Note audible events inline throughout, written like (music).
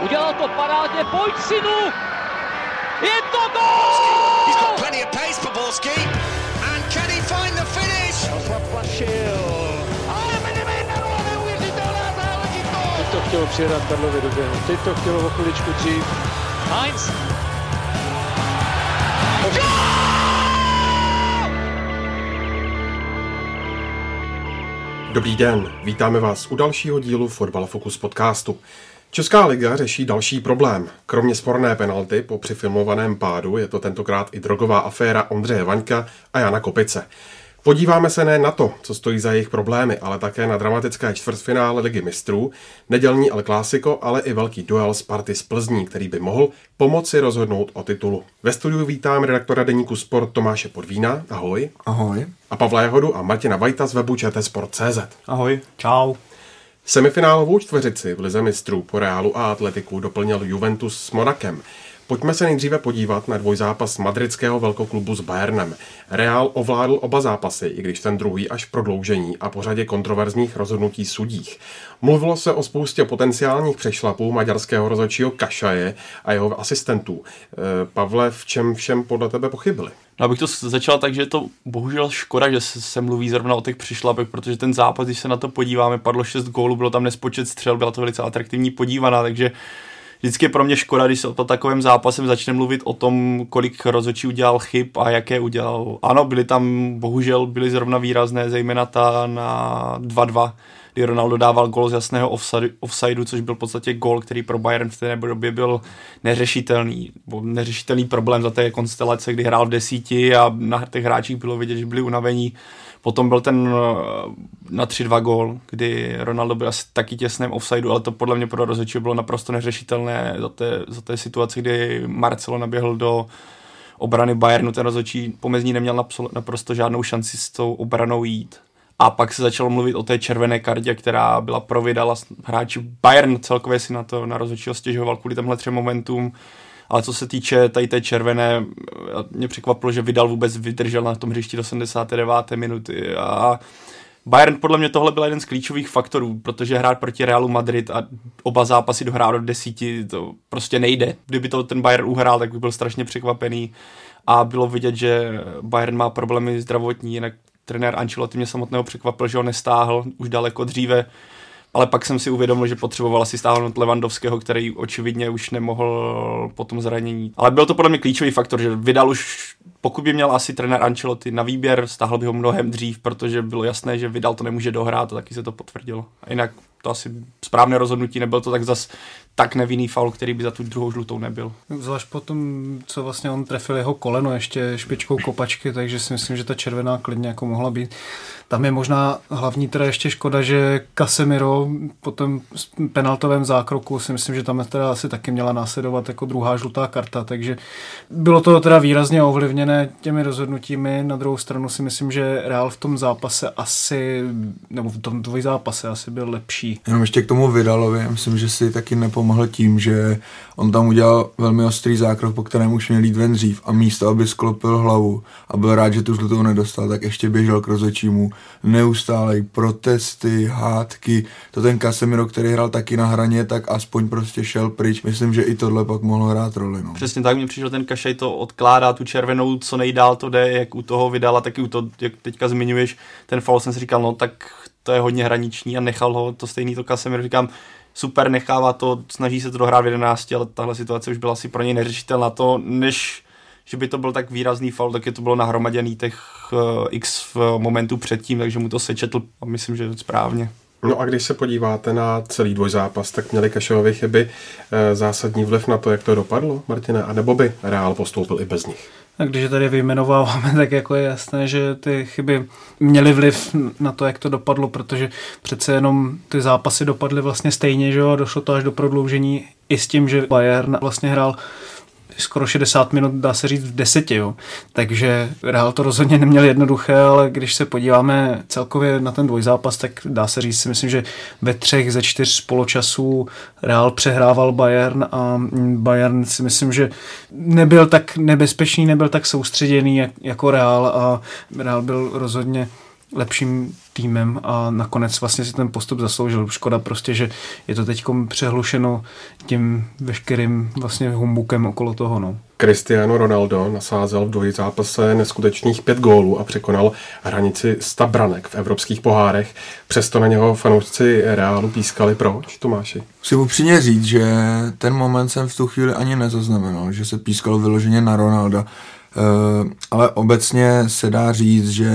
Udělal to parádně, pojď synu! Je to gol! He's got plenty of pace for Borski. And can he find the finish? Teď to chtělo přijedat Karlovi do běhu. Teď to chtělo o chviličku dřív. Heinz. Dobrý den, vítáme vás u dalšího dílu Fotbal Focus podcastu. Česká liga řeší další problém. Kromě sporné penalty po přifilmovaném pádu je to tentokrát i drogová aféra Ondřeje Vaňka a Jana Kopice. Podíváme se ne na to, co stojí za jejich problémy, ale také na dramatické čtvrtfinále Ligy mistrů, nedělní El Clásico, ale i velký duel Sparty z Plzní, který by mohl pomoci rozhodnout o titulu. Ve studiu vítám redaktora deníku Sport Tomáše Podvína. Ahoj. Ahoj. A Pavla Jahodu a Martina Vajta z webu Sport.cz. Ahoj. Čau. Semifinálovou čtveřici v Lize mistrů po Reálu a Atletiku doplnil Juventus s Monakem. Pojďme se nejdříve podívat na dvojzápas madridského velkoklubu s Bayernem. Real ovládl oba zápasy, i když ten druhý až v prodloužení a po řadě kontroverzních rozhodnutí sudích. Mluvilo se o spoustě potenciálních přešlapů maďarského rozhodčího Kašaje a jeho asistentů. E, Pavle, v čem všem podle tebe pochybili? No, abych to začal tak, že je to bohužel škoda, že se, se mluví zrovna o těch přišlapech, protože ten zápas, když se na to podíváme, padlo 6 gólů, bylo tam nespočet střel, byla to velice atraktivní podívaná, takže vždycky je pro mě škoda, když se o takovém zápasem začne mluvit o tom, kolik rozhodčí udělal chyb a jaké udělal. Ano, byly tam, bohužel byly zrovna výrazné, zejména ta na 2-2, kdy Ronaldo dával gol z jasného offsideu, což byl v podstatě gol, který pro Bayern v té době byl neřešitelný, neřešitelný problém za té konstelace, kdy hrál v desíti a na těch hráčích bylo vidět, že byli unavení. Potom byl ten eh, na 3-2 gol, kdy Ronaldo byl asi taky těsném offsideu, ale to podle mě pro rozhodčí bylo naprosto neřešitelné za té, za té situace, kdy Marcelo naběhl do obrany Bayernu, ten rozhodčí pomezní neměl naprosto žádnou šanci s tou obranou jít. A pak se začalo mluvit o té červené kartě, která byla providala hráči Bayern celkově si na to na rozhodčího stěžoval kvůli těmhle třem momentům. Ale co se týče tady té červené, mě překvapilo, že Vidal vůbec vydržel na tom hřišti do 79. minuty a Bayern podle mě tohle byl jeden z klíčových faktorů, protože hrát proti Realu Madrid a oba zápasy dohrát do desíti, to prostě nejde. Kdyby to ten Bayern uhrál, tak by byl strašně překvapený a bylo vidět, že Bayern má problémy zdravotní, jinak trenér Ancelotti mě samotného překvapil, že ho nestáhl už daleko dříve, ale pak jsem si uvědomil, že potřeboval asi stáhnout Levandovského, který očividně už nemohl po tom zranění. Ale byl to podle mě klíčový faktor, že vydal už, pokud by měl asi trenér Ancelotti na výběr, stáhl by ho mnohem dřív, protože bylo jasné, že vydal to nemůže dohrát a taky se to potvrdilo. A jinak to asi správné rozhodnutí, nebyl to tak zas tak nevinný faul, který by za tu druhou žlutou nebyl. Zvlášť potom, co vlastně on trefil jeho koleno ještě špičkou kopačky, takže si myslím, že ta červená klidně jako mohla být. Tam je možná hlavní teda ještě škoda, že Casemiro po tom penaltovém zákroku si myslím, že tam teda asi taky měla následovat jako druhá žlutá karta, takže bylo to teda výrazně ovlivněné těmi rozhodnutími. Na druhou stranu si myslím, že Real v tom zápase asi, nebo v tom dvojzápase asi byl lepší. Jenom ještě k tomu Vidalovi, myslím, že si taky nepomohl tím, že on tam udělal velmi ostrý zákrok, po kterém už měl jít ven dřív a místo, aby sklopil hlavu a byl rád, že tu žlutou nedostal, tak ještě běžel k rozhodčímu neustále protesty, hádky. To ten Casemiro, který hrál taky na hraně, tak aspoň prostě šel pryč. Myslím, že i tohle pak mohlo hrát roli. No. Přesně tak mi přišel ten Kašej to odkládá tu červenou, co nejdál to jde, jak u toho vydala, tak i u toho, jak teďka zmiňuješ, ten faul jsem si říkal, no tak to je hodně hraniční a nechal ho to stejný to Casemiro, říkám, super, nechává to, snaží se to dohrát v 11, ale tahle situace už byla asi pro něj neřešitelná. To, než že by to byl tak výrazný faul, tak je to bylo nahromaděný těch uh, x momentů předtím, takže mu to sečetl a myslím, že správně. No a když se podíváte na celý dvojzápas, tak měli Kašovovi chyby e, zásadní vliv na to, jak to dopadlo, Martina, a nebo by Reál postoupil i bez nich? A když je tady vyjmenováváme, (laughs) tak jako je jasné, že ty chyby měly vliv na to, jak to dopadlo, protože přece jenom ty zápasy dopadly vlastně stejně, že jo, došlo to až do prodloužení i s tím, že Bayern vlastně hrál skoro 60 minut, dá se říct, v deseti. Jo. Takže Real to rozhodně neměl jednoduché, ale když se podíváme celkově na ten dvojzápas, tak dá se říct, si myslím, že ve třech ze čtyř poločasů Real přehrával Bayern a Bayern si myslím, že nebyl tak nebezpečný, nebyl tak soustředěný jako Real a Real byl rozhodně lepším týmem a nakonec vlastně si ten postup zasloužil. Škoda prostě, že je to teď přehlušeno tím veškerým vlastně humbukem okolo toho. No. Cristiano Ronaldo nasázel v dvojzápase neskutečných pět gólů a překonal hranici 100 branek v evropských pohárech. Přesto na něho fanoušci Reálu pískali. Proč, Tomáši? Musím upřímně říct, že ten moment jsem v tu chvíli ani nezaznamenal, že se pískalo vyloženě na Ronalda. Uh, ale obecně se dá říct, že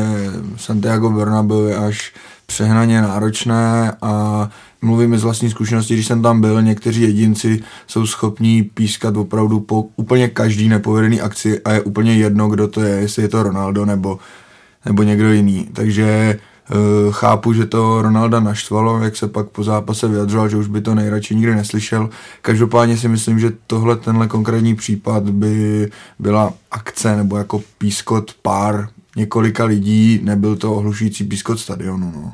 Santiago Bernabeu je až přehnaně náročné a mluvím z vlastní zkušenosti, když jsem tam byl, někteří jedinci jsou schopní pískat opravdu po úplně každý nepovedený akci a je úplně jedno, kdo to je, jestli je to Ronaldo nebo, nebo někdo jiný. Takže chápu, že to Ronalda naštvalo, jak se pak po zápase vyjadřoval, že už by to nejradši nikdy neslyšel. Každopádně si myslím, že tohle, tenhle konkrétní případ by byla akce nebo jako pískot pár několika lidí, nebyl to ohlušující pískot stadionu. No.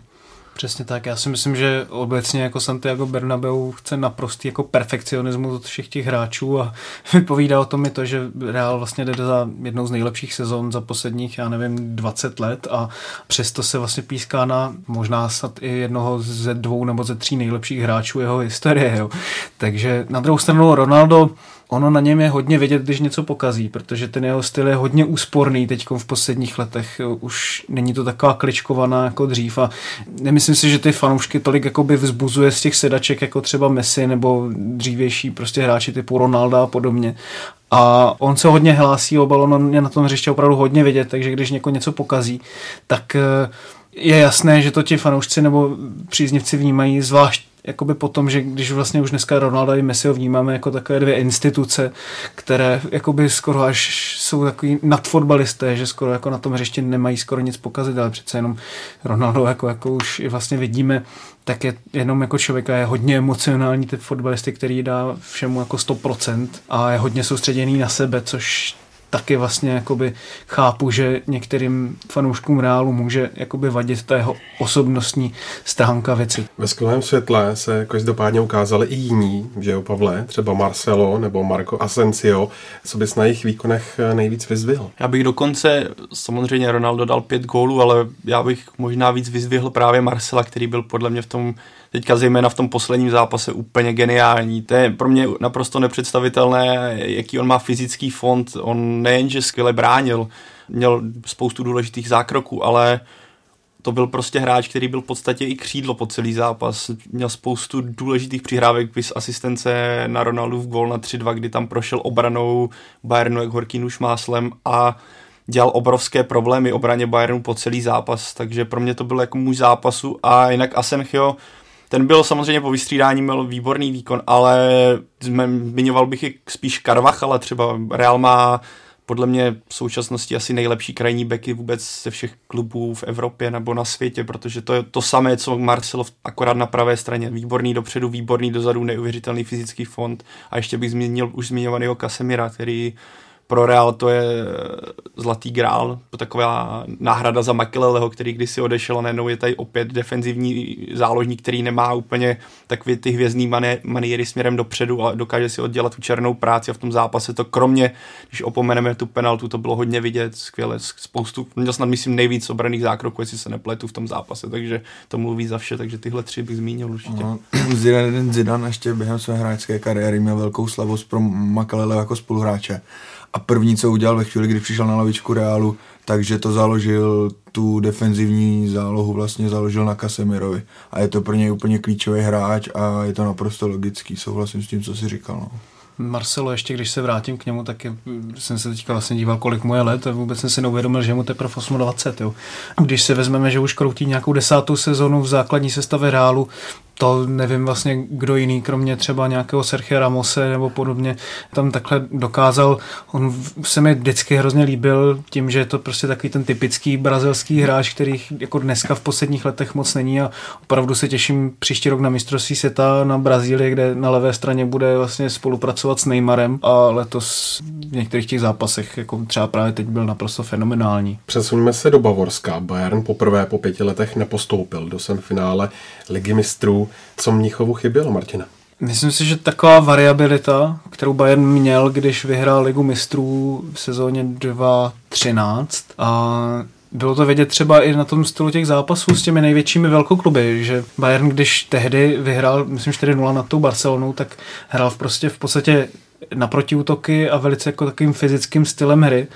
Přesně tak. Já si myslím, že obecně jako Santiago Bernabeu chce naprostý jako perfekcionismus od všech těch hráčů a (laughs) vypovídá o tom i to, že Real vlastně jde za jednou z nejlepších sezon za posledních, já nevím, 20 let a přesto se vlastně píská na možná snad i jednoho ze dvou nebo ze tří nejlepších hráčů jeho historie. Jo. Takže na druhou stranu Ronaldo ono na něm je hodně vidět, když něco pokazí, protože ten jeho styl je hodně úsporný teď v posledních letech. Už není to taková kličkovaná jako dřív a nemyslím si, že ty fanoušky tolik jakoby vzbuzuje z těch sedaček jako třeba Messi nebo dřívější prostě hráči typu Ronalda a podobně. A on se hodně hlásí o balon, on je na tom hřiště opravdu hodně vidět, takže když někoho něco pokazí, tak eh, je jasné, že to ti fanoušci nebo příznivci vnímají zvlášť jakoby potom, že když vlastně už dneska Ronaldo i Messi ho vnímáme jako takové dvě instituce, které jakoby skoro až jsou takový nadfotbalisté, že skoro jako na tom hřišti nemají skoro nic pokazit, ale přece jenom Ronaldo jako, jako už vlastně vidíme, tak je jenom jako člověka je hodně emocionální typ fotbalisty, který dá všemu jako 100% a je hodně soustředěný na sebe, což taky vlastně jakoby chápu, že některým fanouškům Reálu může jakoby vadit ta jeho osobnostní stránka věci. Ve skvělém světle se každopádně ukázali i jiní, že jo, Pavle, třeba Marcelo nebo Marco Asensio, co bys na jejich výkonech nejvíc vyzvihl? Já bych dokonce, samozřejmě Ronaldo dal pět gólů, ale já bych možná víc vyzvihl právě Marcela, který byl podle mě v tom teďka zejména v tom posledním zápase úplně geniální. To je pro mě naprosto nepředstavitelné, jaký on má fyzický fond. On nejenže skvěle bránil, měl spoustu důležitých zákroků, ale to byl prostě hráč, který byl v podstatě i křídlo po celý zápas. Měl spoustu důležitých přihrávek, vys asistence na Ronaldu v gol na 3-2, kdy tam prošel obranou Bayernu jak horký nůž máslem a dělal obrovské problémy obraně Bayernu po celý zápas, takže pro mě to byl jako můj zápasu a jinak Asenchio ten byl samozřejmě po vystřídání měl výborný výkon, ale zmiňoval bych i spíš ale třeba Real má podle mě v současnosti asi nejlepší krajní beky vůbec ze všech klubů v Evropě nebo na světě, protože to je to samé, co Marcelo akorát na pravé straně. Výborný dopředu, výborný dozadu, neuvěřitelný fyzický fond a ještě bych zmínil už zmiňovaného Casemira, který pro Real to je zlatý grál, taková náhrada za Makeleleho, který kdysi odešel a najednou je tady opět defenzivní záložník, který nemá úplně takové ty hvězdný maniery směrem dopředu, ale dokáže si oddělat tu černou práci a v tom zápase to kromě, když opomeneme tu penaltu, to bylo hodně vidět, skvěle, spoustu, měl snad myslím nejvíc obraných zákroků, jestli se nepletu v tom zápase, takže to mluví za vše, takže tyhle tři bych zmínil určitě. No, (clears throat) Zidane, Zidane ještě během své hráčské kariéry měl velkou slavost pro Makalele jako spoluhráče a první, co udělal ve chvíli, kdy přišel na lavičku Reálu, takže to založil, tu defenzivní zálohu vlastně založil na Casemirovi. A je to pro něj úplně klíčový hráč a je to naprosto logický, souhlasím s tím, co si říkal. No. Marcelo, ještě když se vrátím k němu, tak je, jsem se teďka vlastně díval, kolik mu je let a vůbec jsem si neuvědomil, že mu teprve 28. Jo. Když se vezmeme, že už kroutí nějakou desátou sezonu v základní sestavě Reálu, to nevím vlastně, kdo jiný, kromě třeba nějakého Sergio Ramose nebo podobně, tam takhle dokázal. On se mi vždycky hrozně líbil tím, že je to prostě takový ten typický brazilský hráč, který jako dneska v posledních letech moc není a opravdu se těším příští rok na mistrovství světa na Brazílii, kde na levé straně bude vlastně spolupracovat s Neymarem a letos v některých těch zápasech, jako třeba právě teď byl naprosto fenomenální. Přesuňme se do Bavorska. Bayern poprvé po pěti letech nepostoupil do semifinále ligy mistrů co Mnichovu chybělo, Martina? Myslím si, že taková variabilita, kterou Bayern měl, když vyhrál ligu mistrů v sezóně 2013 a bylo to vidět třeba i na tom stylu těch zápasů s těmi největšími velkokluby, že Bayern, když tehdy vyhrál, myslím 4-0 nad tou Barcelonou, tak hrál v prostě v podstatě na protiútoky a velice jako takovým fyzickým stylem hry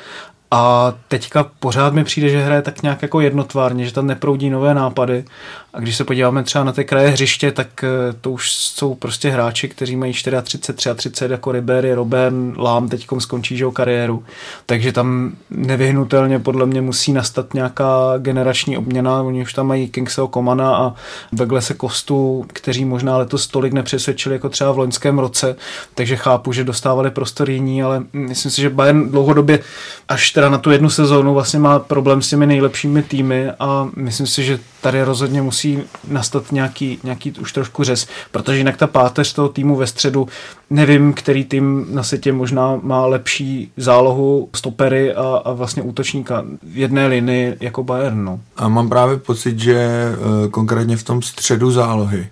a teďka pořád mi přijde, že hraje tak nějak jako jednotvárně, že tam neproudí nové nápady. A když se podíváme třeba na ty kraje hřiště, tak eh, to už jsou prostě hráči, kteří mají 34, 33, jako Ribery, Robben, Lám teďkom skončí že kariéru. Takže tam nevyhnutelně podle mě musí nastat nějaká generační obměna. Oni už tam mají Kingseo Komana a Douglase Kostu, kteří možná letos tolik nepřesvědčili jako třeba v loňském roce. Takže chápu, že dostávali prostor jiní, ale myslím si, že Bayern dlouhodobě až teda na tu jednu sezónu vlastně má problém s těmi nejlepšími týmy a myslím si, že tady rozhodně musí nastat nějaký, nějaký už trošku řez, protože jinak ta páteř toho týmu ve středu, nevím, který tým na světě možná má lepší zálohu stopery a, a vlastně útočníka v jedné linii jako Bayern. No. A mám právě pocit, že eh, konkrétně v tom středu zálohy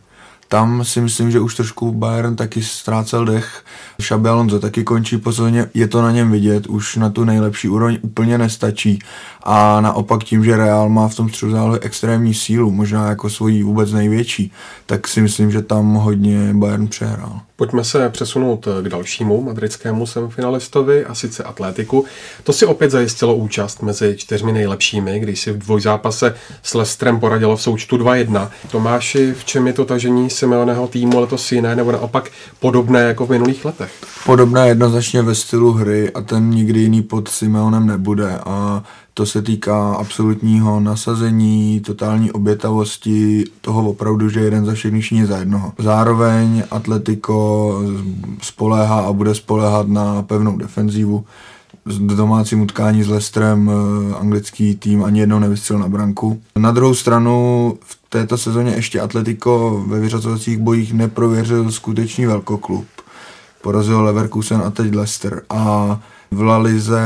tam si myslím, že už trošku Bayern taky ztrácel dech. Xabi Alonso taky končí pozorně, je to na něm vidět, už na tu nejlepší úroveň úplně nestačí. A naopak tím, že Real má v tom středu extrémní sílu, možná jako svoji vůbec největší, tak si myslím, že tam hodně Bayern přehrál. Pojďme se přesunout k dalšímu madridskému semifinalistovi, a sice Atletiku. To si opět zajistilo účast mezi čtyřmi nejlepšími, když si v dvojzápase s Lestrem poradilo v součtu 2-1. Tomáši, v čem je to tažení Simeoneho týmu letos jiné, nebo naopak podobné jako v minulých letech? Podobné jednoznačně ve stylu hry a ten nikdy jiný pod Simeonem nebude a to se týká absolutního nasazení, totální obětavosti, toho opravdu, že jeden za všechny všichni za jednoho. Zároveň Atletico spoléhá a bude spoléhat na pevnou defenzívu. S domácím utkání s Lestrem eh, anglický tým ani jednou nevystřelil na branku. Na druhou stranu v této sezóně ještě Atletico ve vyřazovacích bojích neprověřil skutečný velkoklub. Porazil Leverkusen a teď Leicester. A v La Lize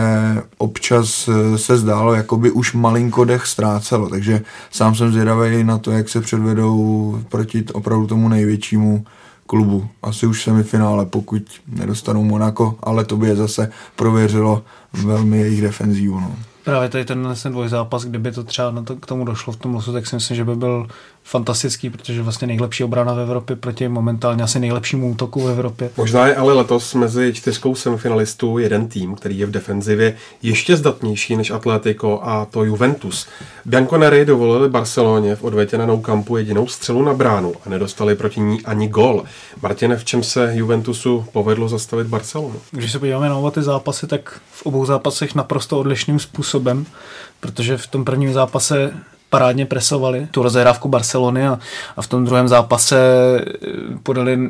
občas eh, se zdálo, jako by už malinko dech ztrácelo, takže sám jsem zvědavý na to, jak se předvedou proti opravdu tomu největšímu klubu. Asi už semifinále, pokud nedostanou Monako, ale to by je zase prověřilo velmi jejich defenzívu. No. Právě tady ten, ten dvojzápas, kdyby to třeba na to, k tomu došlo v tom losu, tak si myslím, že by byl fantastický, protože vlastně nejlepší obrana v Evropě proti momentálně asi nejlepšímu útoku v Evropě. Možná je ale letos mezi čtyřkou semifinalistů jeden tým, který je v defenzivě ještě zdatnější než Atletico a to Juventus. Bianconeri dovolili Barceloně v odvětě na Nou Campu jedinou střelu na bránu a nedostali proti ní ani gol. Martine, v čem se Juventusu povedlo zastavit Barcelonu? Když se podíváme na oba ty zápasy, tak v obou zápasech naprosto odlišným způsobem, protože v tom prvním zápase parádně presovali tu rozehrávku Barcelony a, a v tom druhém zápase eh, podali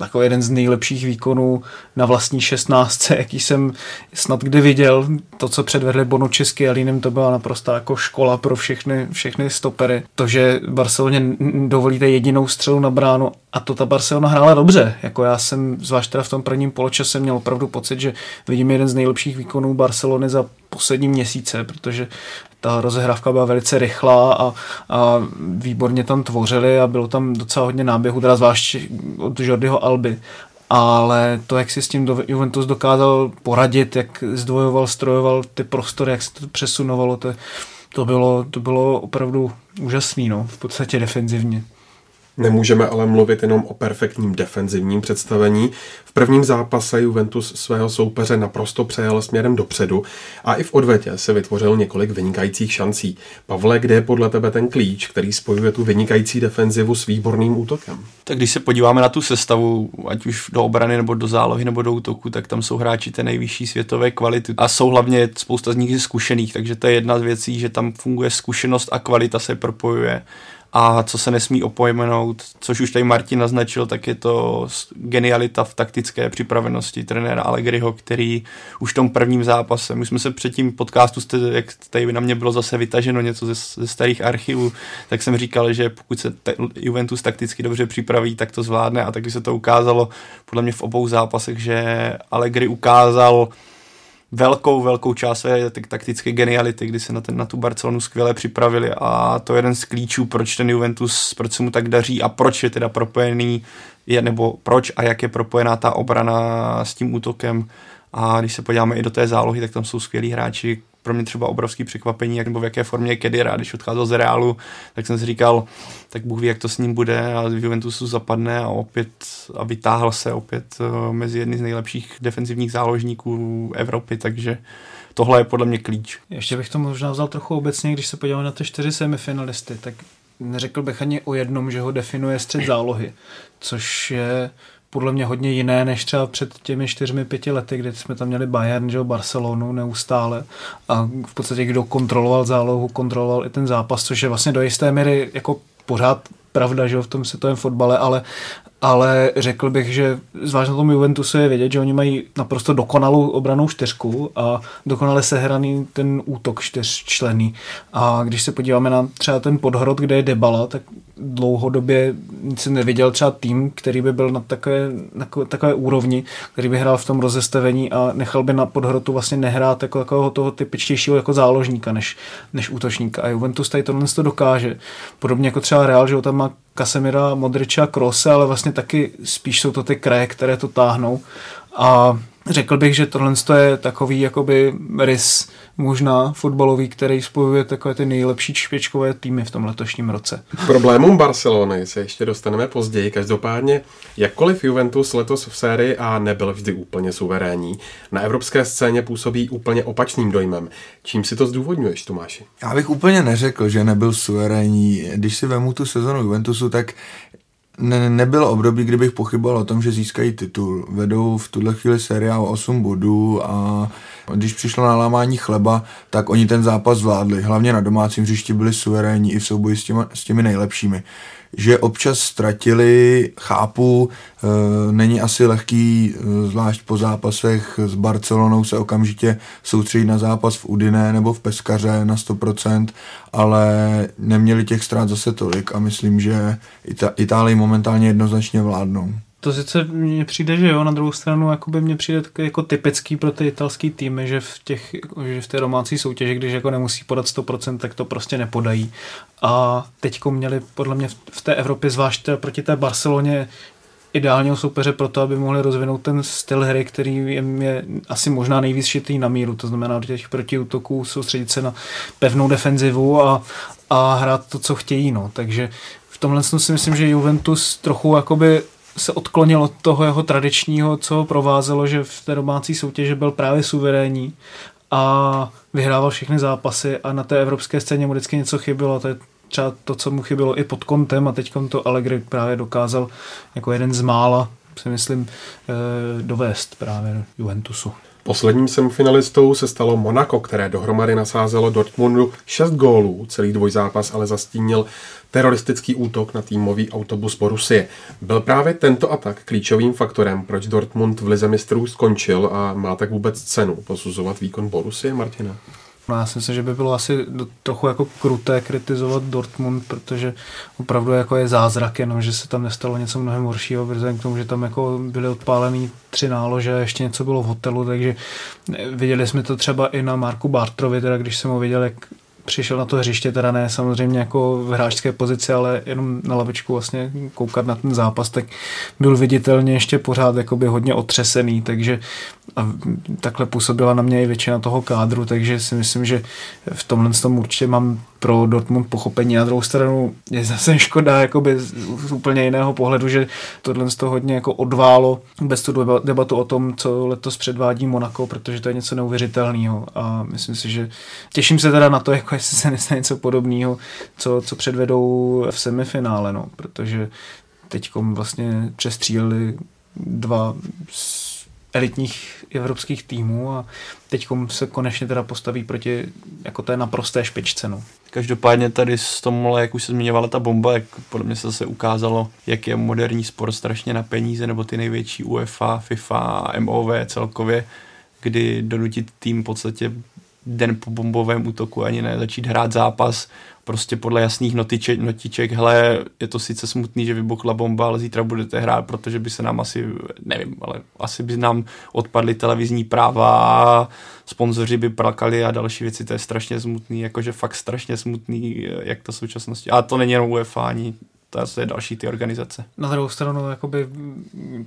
jako jeden z nejlepších výkonů na vlastní 16, jaký jsem snad kdy viděl. To, co předvedli Česky a Línem, to byla naprosto jako škola pro všechny, všechny stopery. To, že Barceloně dovolíte jedinou střelu na bránu a to ta Barcelona hrála dobře. Jako já jsem, zvlášť teda v tom prvním poločase, měl opravdu pocit, že vidím jeden z nejlepších výkonů Barcelony za poslední měsíce, protože ta rozehrávka byla velice rychlá a, a výborně tam tvořili a bylo tam docela hodně náběhu, teda zvlášť od Jordiho Alby ale to, jak si s tím Juventus dokázal poradit, jak zdvojoval, strojoval ty prostory, jak se to přesunovalo, to, to, bylo, to bylo opravdu úžasný, no, v podstatě defenzivně. Nemůžeme ale mluvit jenom o perfektním defenzivním představení. V prvním zápase Juventus svého soupeře naprosto přejel směrem dopředu a i v odvetě se vytvořil několik vynikajících šancí. Pavle, kde je podle tebe ten klíč, který spojuje tu vynikající defenzivu s výborným útokem? Tak když se podíváme na tu sestavu, ať už do obrany nebo do zálohy nebo do útoku, tak tam jsou hráči té nejvyšší světové kvality a jsou hlavně spousta z nich zkušených, takže to je jedna z věcí, že tam funguje zkušenost a kvalita se propojuje a co se nesmí opojmenout, což už tady Martin naznačil, tak je to genialita v taktické připravenosti trenéra Allegriho, který už v tom prvním zápase, my jsme se před tím podcastu, jak tady na mě bylo zase vytaženo něco ze, ze starých archivů, tak jsem říkal, že pokud se te, Juventus takticky dobře připraví, tak to zvládne. A taky se to ukázalo podle mě v obou zápasech, že Allegri ukázal velkou, velkou část své taktické geniality, kdy se na, ten, na tu Barcelonu skvěle připravili a to je jeden z klíčů, proč ten Juventus, proč se mu tak daří a proč je teda propojený, je, nebo proč a jak je propojená ta obrana s tím útokem. A když se podíváme i do té zálohy, tak tam jsou skvělí hráči, pro mě třeba obrovský překvapení, jak, nebo v jaké formě rád, když odcházel z Reálu, tak jsem si říkal, tak Bůh ví, jak to s ním bude a v Juventusu zapadne a opět a vytáhl se opět uh, mezi jedny z nejlepších defenzivních záložníků Evropy, takže tohle je podle mě klíč. Ještě bych to možná vzal trochu obecně, když se podíváme na ty čtyři semifinalisty, tak neřekl bych ani o jednom, že ho definuje střed zálohy, což je podle mě hodně jiné než třeba před těmi čtyřmi, pěti lety, kdy jsme tam měli Bayern, že Barcelonu neustále a v podstatě kdo kontroloval zálohu, kontroloval i ten zápas, což je vlastně do jisté míry jako pořád pravda, že v tom světovém fotbale, ale ale řekl bych, že zvlášť na tom Juventusu je vidět, že oni mají naprosto dokonalou obranou čtyřku a dokonale sehraný ten útok čtyřčlený. A když se podíváme na třeba ten podhrot, kde je Debala, tak dlouhodobě jsem neviděl třeba tým, který by byl na takové, na takové úrovni, který by hrál v tom rozestavení a nechal by na podhrotu vlastně nehrát jako takového toho typičtějšího jako záložníka než, než útočníka. A Juventus tady tohle to dokáže. Podobně jako třeba Real, že tam má Casemira, Modriča, Krose, ale vlastně taky spíš jsou to ty kraje, které to táhnou. A řekl bych, že tohle je takový jakoby rys možná fotbalový, který spojuje takové ty nejlepší špičkové týmy v tom letošním roce. K problémům Barcelony se ještě dostaneme později. Každopádně, jakkoliv Juventus letos v sérii A nebyl vždy úplně suverénní, na evropské scéně působí úplně opačným dojmem. Čím si to zdůvodňuješ, Tomáši? Já bych úplně neřekl, že nebyl suverénní. Když si vemu tu sezonu Juventusu, tak ne, nebylo období, kdybych pochyboval o tom, že získají titul. Vedou v tuhle chvíli seriál 8 bodů a když přišlo na lámání chleba, tak oni ten zápas zvládli. Hlavně na domácím hřišti byli suverénní i v souboji s, těma, s těmi nejlepšími že občas ztratili, chápu, e, není asi lehký, e, zvlášť po zápasech s Barcelonou se okamžitě soustředit na zápas v Udiné nebo v Peskaře na 100%, ale neměli těch ztrát zase tolik a myslím, že Itálii momentálně jednoznačně vládnou. To sice mně přijde, že jo, na druhou stranu by mně přijde jako typický pro ty italský týmy, že v, těch, že v té domácí soutěži, když jako nemusí podat 100%, tak to prostě nepodají. A teďko měli podle mě v té Evropě, zvlášť proti té Barceloně, ideálního soupeře pro to, aby mohli rozvinout ten styl hry, který je, je asi možná nejvíc šitý na míru. To znamená do těch protiútoků soustředit se na pevnou defenzivu a, a hrát to, co chtějí. No. Takže v tomhle si myslím, že Juventus trochu jakoby se odklonil od toho jeho tradičního, co ho provázelo, že v té domácí soutěži byl právě suverénní a vyhrával všechny zápasy a na té evropské scéně mu vždycky něco chybělo. To je třeba to, co mu chybělo i pod kontem a teď to Allegri právě dokázal jako jeden z mála, si myslím, eh, dovést právě do Juventusu. Posledním semifinalistou se stalo Monaco, které dohromady nasázelo Dortmundu 6 gólů. Celý dvojzápas ale zastínil teroristický útok na týmový autobus Borussie. Byl právě tento atak klíčovým faktorem, proč Dortmund v Lize mistrů skončil a má tak vůbec cenu posuzovat výkon Borussie, Martina? No já si myslím, že by bylo asi trochu jako kruté kritizovat Dortmund, protože opravdu jako je zázrak jenom, že se tam nestalo něco mnohem horšího, vzhledem k tomu, že tam jako byly odpálený tři nálože ještě něco bylo v hotelu, takže viděli jsme to třeba i na Marku Bartrovi, teda když jsem ho viděl, jak přišel na to hřiště, teda ne samozřejmě jako v hráčské pozici, ale jenom na lavičku vlastně koukat na ten zápas, tak byl viditelně ještě pořád jakoby hodně otřesený, takže a takhle působila na mě i většina toho kádru, takže si myslím, že v tomhle tom určitě mám pro Dortmund pochopení. Na druhou stranu je zase škoda jakoby z, úplně jiného pohledu, že tohle toho hodně jako odválo bez tu debatu o tom, co letos předvádí Monaco, protože to je něco neuvěřitelného a myslím si, že těším se teda na to, jako jestli se nestane něco podobného, co, co předvedou v semifinále, no, protože teď vlastně přestříleli dva elitních evropských týmů a teď se konečně teda postaví proti jako té naprosté špičce. No. Každopádně tady s tomhle, jak už se zmiňovala ta bomba, jak podle mě se zase ukázalo, jak je moderní sport strašně na peníze, nebo ty největší UEFA, FIFA, MOV celkově, kdy donutit tým v podstatě den po bombovém útoku ani ne začít hrát zápas prostě podle jasných notiček, notiček, hele, je to sice smutný, že vybuchla bomba, ale zítra budete hrát, protože by se nám asi, nevím, ale asi by nám odpadly televizní práva, sponzoři by plakali a další věci, to je strašně smutný, jakože fakt strašně smutný, jak ta současnost. A to není jenom UEFA, ani to, to je další ty organizace. Na druhou stranu, jakoby,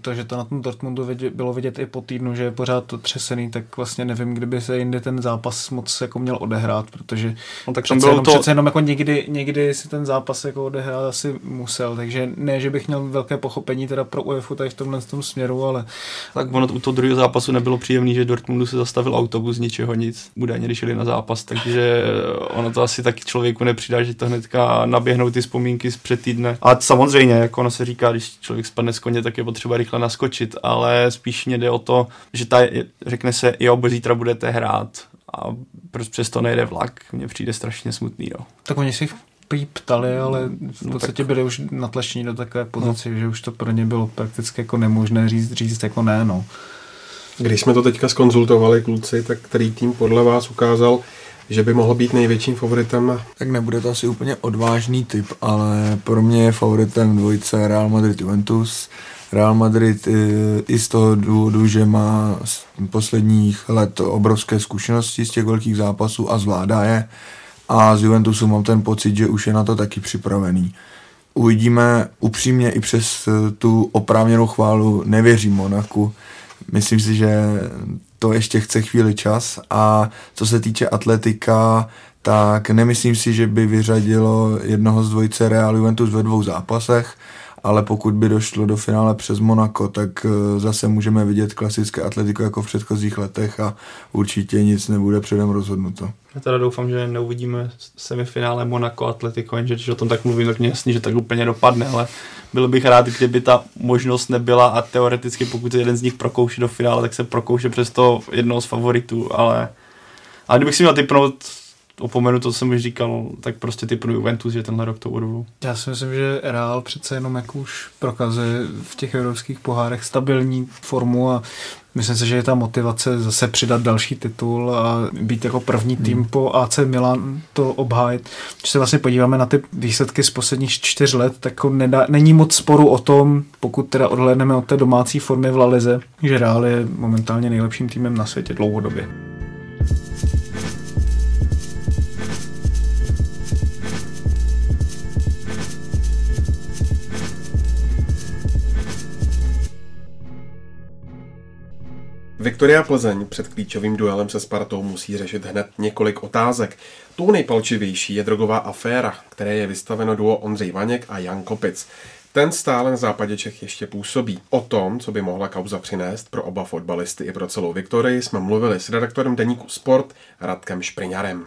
to, že to na tom Dortmundu vidět, bylo vidět i po týdnu, že je pořád to třesený, tak vlastně nevím, kdyby se jindy ten zápas moc jako měl odehrát, protože no, tak přece, jenom, to... přece jenom jako někdy, někdy si ten zápas jako odehrát asi musel, takže ne, že bych měl velké pochopení teda pro UEFA tady v tomhle tom směru, ale... Tak ono u toho druhého zápasu nebylo příjemný, že Dortmundu se zastavil autobus ničeho nic, údajně když šli na zápas, takže ono to asi taky člověku nepřidá, že to hnedka naběhnou ty vzpomínky z před týdne. A samozřejmě, jako ono se říká, když člověk spadne z koně, tak je potřeba rychle naskočit, ale spíš mě jde o to, že ta, řekne se, jo, bo zítra budete hrát a proč přesto nejde vlak, mně přijde strašně smutný, jo. Tak oni si prý ptali, ale v podstatě no, tak... byli už natlačení do takové pozice, no. že už to pro ně bylo prakticky jako nemožné říct, říct jako ne, no. Když jsme to teďka skonzultovali, kluci, tak který tým podle vás ukázal, že by mohl být největším favoritem? Tak nebude to asi úplně odvážný typ, ale pro mě je favoritem dvojice Real Madrid Juventus. Real Madrid i z toho důvodu, že má z posledních let obrovské zkušenosti z těch velkých zápasů a zvládá je. A z Juventusu mám ten pocit, že už je na to taky připravený. Uvidíme upřímně i přes tu oprávněnou chválu, nevěřím Monaku. Myslím si, že to ještě chce chvíli čas. A co se týče atletika, tak nemyslím si, že by vyřadilo jednoho z dvojice Real Juventus ve dvou zápasech, ale pokud by došlo do finále přes Monaco, tak eh, zase můžeme vidět klasické atletiku jako v předchozích letech a určitě nic nebude předem rozhodnuto. Já teda doufám, že neuvidíme semifinále Monaco Atletico, jenže když o tom tak mluvím, tak mě jasný, že tak úplně dopadne, ale byl bych rád, kdyby ta možnost nebyla a teoreticky pokud se jeden z nich prokouší do finále, tak se prokouše přes to jednoho z favoritů, ale, ale kdybych si měl typnout opomenu to, co jsem už říkal, tak prostě typnu Juventus, že tenhle rok to urvou. Já si myslím, že Real přece jenom jak už prokazuje v těch evropských pohárech stabilní formu a myslím si, že je ta motivace zase přidat další titul a být jako první tým hmm. po AC Milan to obhájit. Když se vlastně podíváme na ty výsledky z posledních čtyř let, tak jako nedá, není moc sporu o tom, pokud teda odhlédneme od té domácí formy v Lalize, že Real je momentálně nejlepším týmem na světě dlouhodobě. Viktoria Plzeň před klíčovým duelem se Spartou musí řešit hned několik otázek. Tou nejpalčivější je drogová aféra, které je vystaveno duo Ondřej Vaněk a Jan Kopic. Ten stále na západě Čech ještě působí. O tom, co by mohla kauza přinést pro oba fotbalisty i pro celou Viktorii, jsme mluvili s redaktorem deníku Sport Radkem Špriňarem.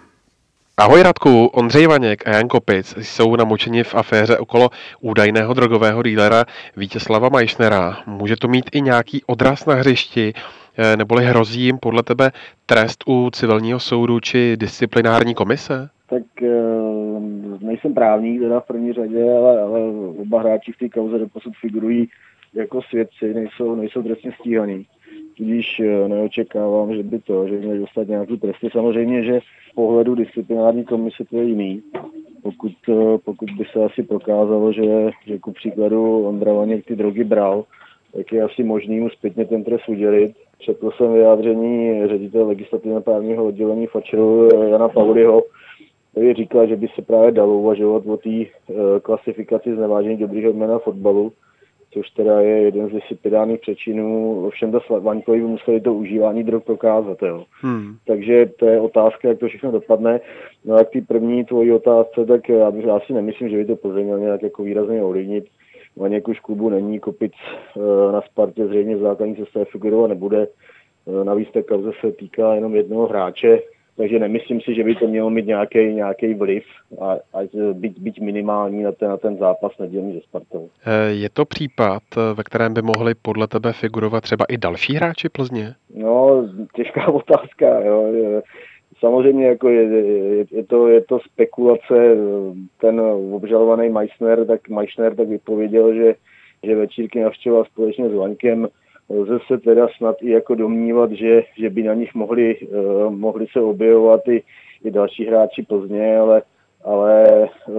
Ahoj Radku, Ondřej Vaněk a Jan Kopic jsou namočeni v aféře okolo údajného drogového dílera Vítězslava Majšnera. Může to mít i nějaký odraz na hřišti, neboli hrozí jim podle tebe trest u civilního soudu či disciplinární komise? Tak eh, nejsem právník teda v první řadě, ale, ale oba hráči v té kauze doposud figurují jako svědci, nejsou, nejsou trestně stíhaní tudíž eh, neočekávám, že by to, že měli dostat nějaký tresty. Samozřejmě, že z pohledu disciplinární komise to je jiný. Pokud, eh, pokud by se asi prokázalo, že, že ku příkladu Ondra Vaněk ty drogy bral, tak je asi možný mu zpětně ten trest udělit. Četl jsem vyjádření ředitele legislativně právního oddělení Fačeru eh, Jana Pauliho, který říkal, že by se právě dalo uvažovat o té klasifikaci znevážení dobrých jména fotbalu, což teda je jeden z disciplinárních přečinů, ovšem to Vaňkovi by museli to užívání drog prokázat. Jo. Hmm. Takže to je otázka, jak to všechno dopadne. No a k té první tvojí otázce, tak já, já si nemyslím, že by to Plzeň měl nějak jako výrazně ovlivnit. Vaněk už klubu není, Kopic eh, na Spartě zřejmě v základní cestě figurovat nebude. Eh, navíc ta kauze se týká jenom jednoho hráče, takže nemyslím si, že by to mělo mít nějaký, nějaký vliv, a, a být, být minimální na ten, na ten zápas nedělní ze Spartou. Eh, je to případ, ve kterém by mohli podle tebe figurovat třeba i další hráči Plzně? No, těžká (laughs) otázka. Jo. Samozřejmě jako je, je, je, to, je to spekulace. Ten obžalovaný Meissner, tak Meissner tak vypověděl, že, že večírky navštěvoval společně s Vaňkem Lze se teda snad i jako domnívat, že, že by na nich mohli, uh, mohli se objevovat i, i další hráči Plzně, ale, ale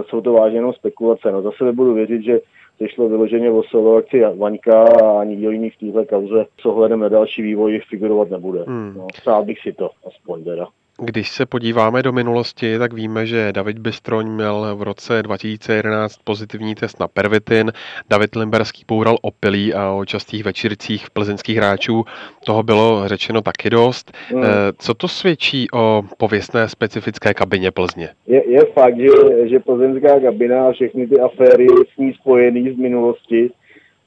jsou to vážně jenom spekulace. No zase nebudu věřit, že se šlo vyloženě o solo akci Vaňka a nikdo jiný v téhle kauze s ohledem na další vývoj figurovat nebude. Hmm. No, přál bych si to aspoň teda. Když se podíváme do minulosti, tak víme, že David Bystroň měl v roce 2011 pozitivní test na pervitin, David Limberský boural opilí a o častých večírcích plzeňských hráčů toho bylo řečeno taky dost. Hmm. Co to svědčí o pověstné specifické kabině Plzně? Je, je fakt, že, že plzeňská kabina a všechny ty aféry s ní spojené z minulosti,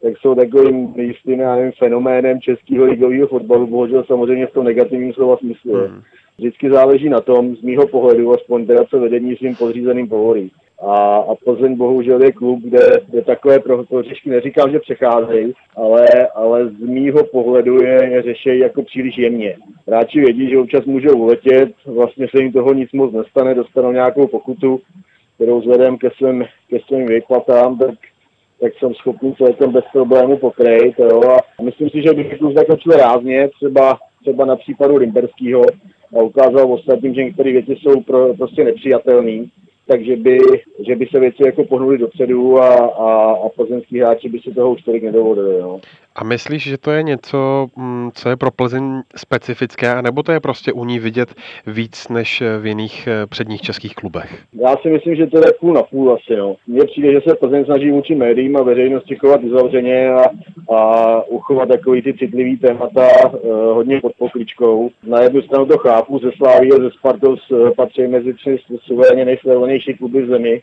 tak jsou takovým jistým nevím, fenoménem českého ligového fotbalu, bohužel samozřejmě v tom negativním slova smyslu. Hmm. Vždycky záleží na tom, z mýho pohledu, aspoň teda co vedení svým podřízeným povolí. A, a Plzeň bohužel je klub, kde, je takové pro, prohřešky, neříkám, že přecházejí, ale, ale z mýho pohledu je, je řešejí jako příliš jemně. Hráči vědí, že občas můžou uletět, vlastně se jim toho nic moc nestane, dostanou nějakou pokutu, kterou vzhledem ke svým, ke svým výplatám, tak tak jsem schopný celkem bez problému pokrejt. Jo. A myslím si, že bych už zakončil rázně, třeba, třeba na případu Rimberského a ukázal ostatním, že některé věci jsou pro, prostě nepřijatelné, takže by, že by se věci jako pohnuly dopředu a, a, a plzeňský hráči by si toho už tolik nedovolili. Jo. A myslíš, že to je něco, mm, co je pro Plzeň specifické, nebo to je prostě u ní vidět víc než v jiných eh, předních českých klubech? Já si myslím, že to je půl na půl asi. No. Mně přijde, že se Plzeň snaží vůči médiím a veřejnosti chovat uzavřeně a, a uchovat takový ty citlivý témata uh, hodně pod pokličkou. Na jednu stranu to chápu, ze Sláví a ze Spartos uh, patří mezi tři suverénně nejsledovanější kluby v zemi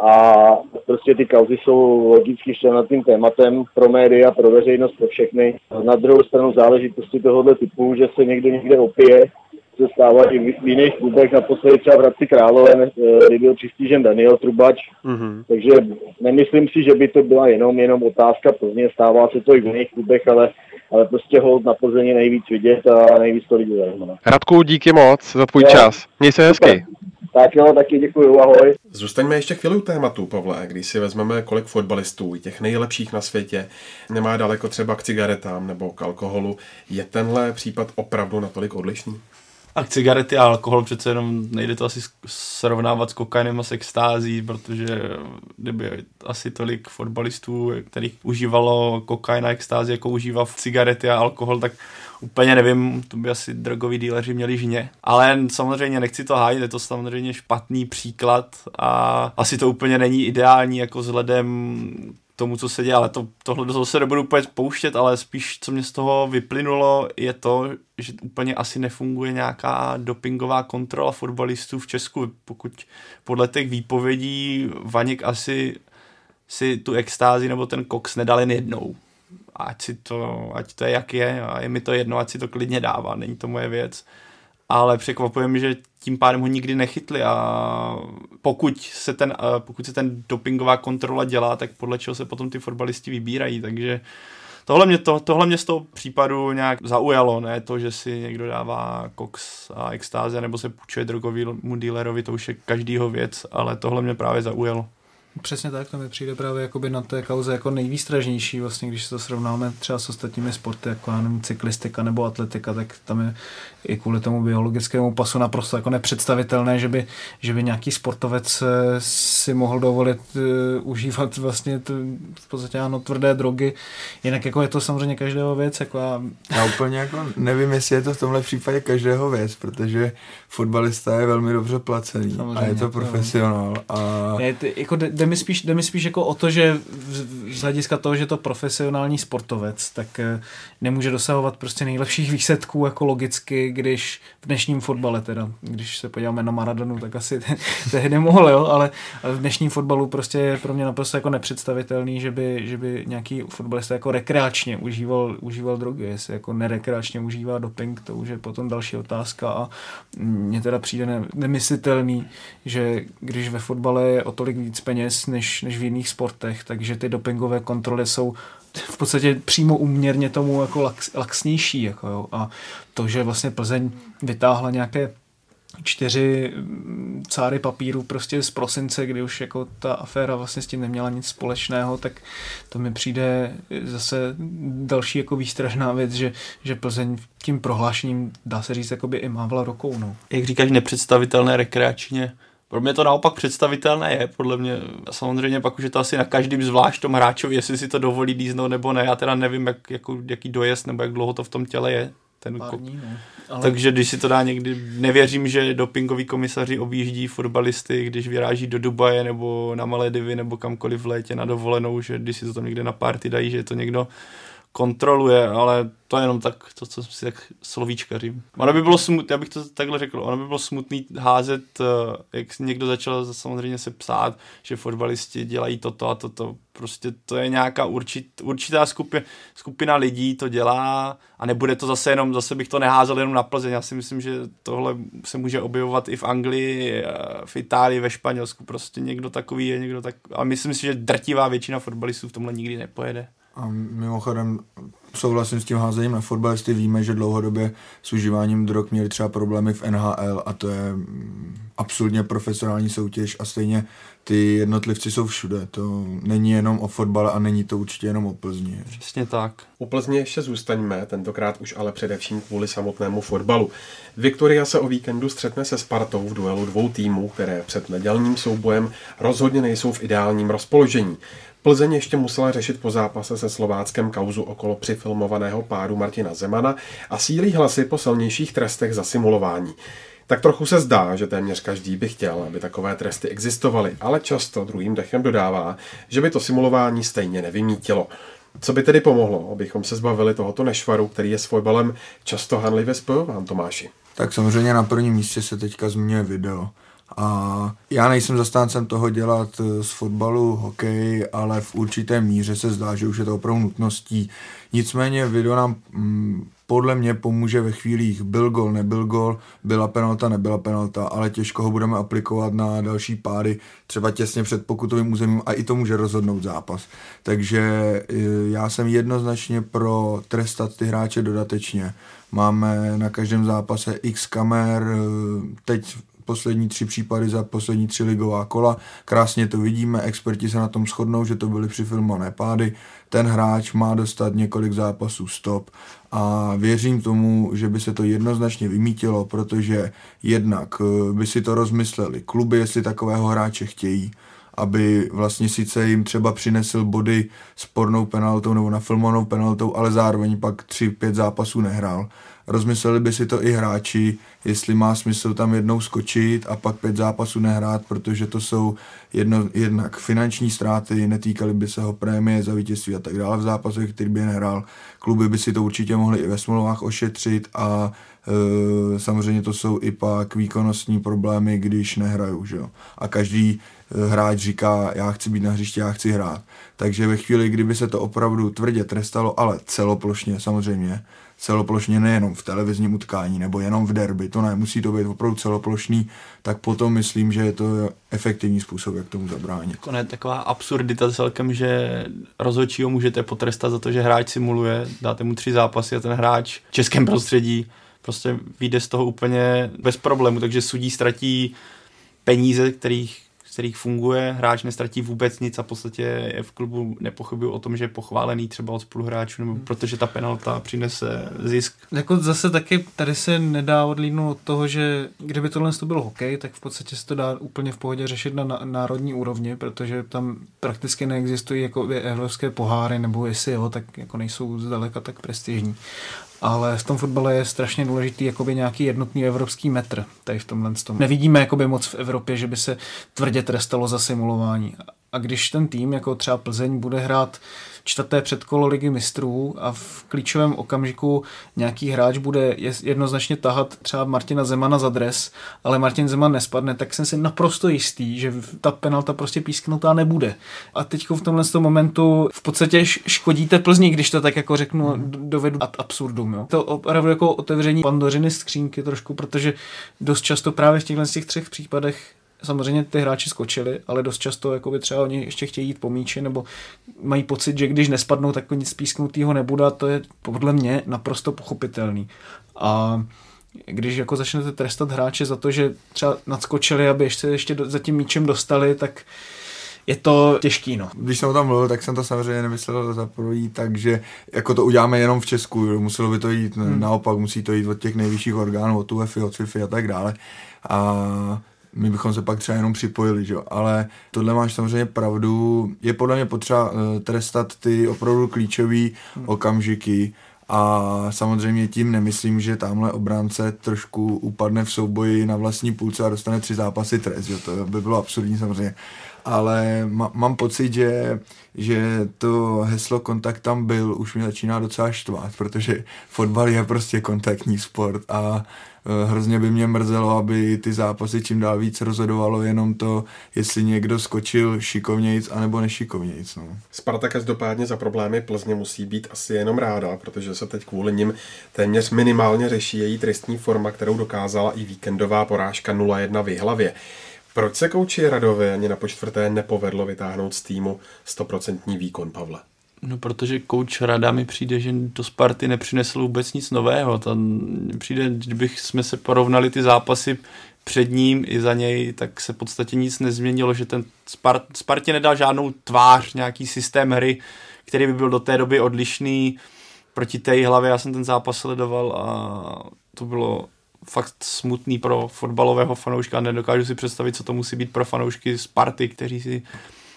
a prostě ty kauzy jsou logicky šťavnatým tématem pro média, pro veřejnost, pro všechny. Na druhou stranu záležitosti tohoto typu, že se někdo někde opije, se stává i v jiných klubech, naposledy třeba v Hradci Králové, eh, kdy byl přistížen Daniel Trubač, mm-hmm. takže nemyslím si, že by to byla jenom jenom otázka Plzně, stává se to i v jiných klubech, ale, ale prostě hold na Plzeně nejvíc vidět a nejvíc to lidí zajímá. Radku, díky moc za tvůj čas. Měj se hezky. Super. Tak jo, taky děkuji, ahoj. Zůstaňme ještě chvíli u tématu, Pavle, když si vezmeme, kolik fotbalistů, těch nejlepších na světě, nemá daleko třeba k cigaretám nebo k alkoholu. Je tenhle případ opravdu natolik odlišný? A cigarety a alkohol přece jenom nejde to asi srovnávat s kokainem a s extází, protože kdyby asi tolik fotbalistů, kterých užívalo kokain a extázi, jako užívá cigarety a alkohol, tak úplně nevím, to by asi drogoví díleři měli žně. Ale samozřejmě nechci to hájit, je to samozřejmě špatný příklad a asi to úplně není ideální jako vzhledem tomu, co se děje, ale to, tohle do toho se nebudu úplně pouštět, ale spíš, co mě z toho vyplynulo, je to, že úplně asi nefunguje nějaká dopingová kontrola fotbalistů v Česku. Pokud podle těch výpovědí Vaněk asi si tu extázi nebo ten koks nedal jen jednou. Ať, si to, ať to je jak je a je mi to jedno, ať si to klidně dává, není to moje věc ale překvapuje mi, že tím pádem ho nikdy nechytli a pokud se ten, pokud se ten dopingová kontrola dělá, tak podle čeho se potom ty fotbalisti vybírají, takže tohle mě, to, tohle mě z toho případu nějak zaujalo, ne to, že si někdo dává koks a extáze nebo se půjčuje drogovému dealerovi, to už je každýho věc, ale tohle mě právě zaujalo. Přesně tak, to mi přijde právě jakoby na té kauze jako nejvýstražnější, vlastně, když to srovnáme třeba s ostatními sporty, jako já nevím, cyklistika nebo atletika, tak tam je i kvůli tomu biologickému pasu naprosto jako nepředstavitelné, že by, že by nějaký sportovec eh, si mohl dovolit uh, užívat vlastně t, v podstatě ano, tvrdé drogy. Jinak jako je to samozřejmě každého věc. Jako já... já úplně jako nevím, jestli je to v tomhle případě každého věc, protože fotbalista je velmi dobře placený samozřejmě, a je to profesionál. A... Je, ty, jako jde, jde, mi spíš, jde mi spíš jako o to, že z hlediska toho, že to profesionální sportovec, tak eh, nemůže dosahovat prostě nejlepších výsledků jako logicky, když v dnešním fotbale teda, když se podíváme na Maradonu, tak asi tehdy mohl, jo, ale, v dnešním fotbalu prostě je pro mě naprosto jako nepředstavitelný, že by, že by nějaký fotbalista jako rekreačně užíval, užíval drogy, jestli jako nerekreačně užívá doping, to už je potom další otázka a mně teda přijde ne, nemyslitelný, že když ve fotbale je o tolik víc peněz než, než v jiných sportech, takže ty dopingové kontroly jsou v podstatě přímo uměrně tomu jako lax, laxnější. Jako jo. A to, že vlastně Plzeň vytáhla nějaké čtyři mm, cáry papíru prostě z prosince, kdy už jako ta aféra vlastně s tím neměla nic společného, tak to mi přijde zase další jako výstražná věc, že, že Plzeň tím prohlášením, dá se říct, jakoby i mávla rokou. No. Jak říkáš, nepředstavitelné rekreačně, pro mě to naopak představitelné je, podle mě. Samozřejmě pak už je to asi na každém zvlášť tom hráčovi, jestli si to dovolí díznout nebo ne. Já teda nevím, jak, jako, jaký dojezd nebo jak dlouho to v tom těle je. ten Pár dní, no. Ale Takže když si to dá někdy, nevěřím, že dopingoví komisaři objíždí fotbalisty, když vyráží do Dubaje nebo na Maledivy nebo kamkoliv v létě na dovolenou, že když si to tam někde na party dají, že to někdo kontroluje, ale to je jenom tak, to, co si tak slovíčkařím. Ono by bylo smutné, já bych to takhle řekl, ono by bylo smutný házet, eh, jak někdo začal samozřejmě se psát, že fotbalisti dělají toto a toto. Prostě to je nějaká určit, určitá skupina, skupina lidí to dělá a nebude to zase jenom, zase bych to neházel jenom na Plzeň. Já si myslím, že tohle se může objevovat i v Anglii, eh, v Itálii, ve Španělsku. Prostě někdo takový je, někdo tak. A myslím si, že drtivá většina fotbalistů v tomhle nikdy nepojede. A mimochodem souhlasím s tím házením na fotbalisty. Víme, že dlouhodobě s užíváním drog měli třeba problémy v NHL a to je mm, absolutně profesionální soutěž a stejně ty jednotlivci jsou všude. To není jenom o fotbale a není to určitě jenom o Plzni. Přesně tak. U Plzně ještě zůstaňme, tentokrát už ale především kvůli samotnému fotbalu. Viktoria se o víkendu střetne se Spartou v duelu dvou týmů, které před nedělním soubojem rozhodně nejsou v ideálním rozpoložení. Plzeň ještě musela řešit po zápase se Slováckem kauzu okolo přifilmovaného pádu Martina Zemana a sílí hlasy po silnějších trestech za simulování. Tak trochu se zdá, že téměř každý by chtěl, aby takové tresty existovaly, ale často druhým dechem dodává, že by to simulování stejně nevymítilo. Co by tedy pomohlo, abychom se zbavili tohoto nešvaru, který je s fotbalem často hanlivě spojován, Tomáši? Tak samozřejmě na prvním místě se teďka zmiňuje video. A já nejsem zastáncem toho dělat eh, z fotbalu hokej, ale v určité míře se zdá, že už je to opravdu nutností. Nicméně video nám mm, podle mě pomůže ve chvílích byl gol, nebyl gol, byla penalta, nebyla penalta, ale těžko ho budeme aplikovat na další pády, třeba těsně před pokutovým územím a i to může rozhodnout zápas. Takže eh, já jsem jednoznačně pro trestat ty hráče dodatečně. Máme na každém zápase x kamer, eh, teď poslední tři případy za poslední tři ligová kola. Krásně to vidíme, experti se na tom shodnou, že to byly přifilmované pády. Ten hráč má dostat několik zápasů stop a věřím tomu, že by se to jednoznačně vymítilo, protože jednak eh, by si to rozmysleli kluby, jestli takového hráče chtějí, aby vlastně sice jim třeba přinesl body spornou penaltou nebo nafilmovanou penaltou, ale zároveň pak tři, pět zápasů nehrál. Rozmysleli by si to i hráči, jestli má smysl tam jednou skočit a pak pět zápasů nehrát, protože to jsou jedno, jednak finanční ztráty, netýkaly by se ho prémie za vítězství a tak dále v zápasech, který by nehrál. Kluby by si to určitě mohly i ve smlouvách ošetřit a e, samozřejmě to jsou i pak výkonnostní problémy, když nehrajou. Že jo? A každý hráč říká, já chci být na hřišti, já chci hrát. Takže ve chvíli, kdyby se to opravdu tvrdě trestalo, ale celoplošně samozřejmě, celoplošně nejenom v televizním utkání nebo jenom v derby, to ne, musí to být opravdu celoplošný, tak potom myslím, že je to efektivní způsob, jak tomu zabránit. To je taková absurdita celkem, že rozhodčího můžete potrestat za to, že hráč simuluje, dáte mu tři zápasy a ten hráč v českém prostředí prostě vyjde z toho úplně bez problému, takže sudí ztratí peníze, kterých kterých funguje, hráč nestratí vůbec nic a v podstatě je v klubu nepochybuju o tom, že je pochválený třeba od spoluhráčů, nebo protože ta penalta přinese zisk. Jako zase taky tady se nedá odlídnout od toho, že kdyby tohle to byl hokej, tak v podstatě se to dá úplně v pohodě řešit na národní úrovni, protože tam prakticky neexistují jako evropské poháry, nebo jestli jo, tak jako nejsou zdaleka tak prestižní ale v tom fotbale je strašně důležitý jakoby nějaký jednotný evropský metr tady v tomhle tom. Nevidíme jakoby moc v Evropě, že by se tvrdě trestalo za simulování. A když ten tým, jako třeba Plzeň, bude hrát čtvrté předkolo ligy mistrů a v klíčovém okamžiku nějaký hráč bude jednoznačně tahat třeba Martina Zemana za dres, ale Martin Zeman nespadne, tak jsem si naprosto jistý, že ta penalta prostě písknutá nebude. A teď v tomhle momentu v podstatě škodíte Plzni, když to tak jako řeknu, hmm. dovedu ad absurdum. Jo. To opravdu jako otevření pandořiny skřínky trošku, protože dost často právě v těchto těch třech případech samozřejmě ty hráči skočili, ale dost často jakoby třeba oni ještě chtějí jít po míči, nebo mají pocit, že když nespadnou, tak nic písknutýho nebude a to je podle mě naprosto pochopitelný. A když jako začnete trestat hráče za to, že třeba nadskočili, aby ještě, ještě za tím míčem dostali, tak je to těžký, no. Když jsem o tom mluvil, tak jsem to samozřejmě nemyslel za první, takže jako to uděláme jenom v Česku, muselo by to jít hmm. naopak, musí to jít od těch nejvyšších orgánů, od UEFI, od FIFA a tak dále. A my bychom se pak třeba jenom připojili, že? ale tohle máš samozřejmě pravdu. Je podle mě potřeba uh, trestat ty opravdu klíčové hmm. okamžiky A samozřejmě tím nemyslím, že tamhle obránce trošku upadne v souboji na vlastní půlce a dostane tři zápasy trest, jo, to by bylo absurdní samozřejmě. Ale ma, mám pocit, že, že to heslo kontakt tam byl, už mě začíná docela štvát, protože fotbal je prostě kontaktní sport a Eh, hrozně by mě mrzelo, aby ty zápasy čím dál víc rozhodovalo jenom to, jestli někdo skočil šikovnějc anebo nešikovnějc. No. Sparta každopádně za problémy Plzně musí být asi jenom ráda, protože se teď kvůli nim téměř minimálně řeší její trestní forma, kterou dokázala i víkendová porážka 0-1 v Jihlavě. Proč se kouči Radovi ani na počtvrté nepovedlo vytáhnout z týmu 100% výkon, Pavle? No, protože kouč Rada mi přijde, že do Sparty nepřinesl vůbec nic nového. Tam přijde, kdybych jsme se porovnali ty zápasy před ním i za něj, tak se v podstatě nic nezměnilo, že ten Spart, Spartě nedal žádnou tvář, nějaký systém hry, který by byl do té doby odlišný proti té hlavě. Já jsem ten zápas sledoval a to bylo fakt smutný pro fotbalového fanouška. Nedokážu si představit, co to musí být pro fanoušky Sparty, kteří si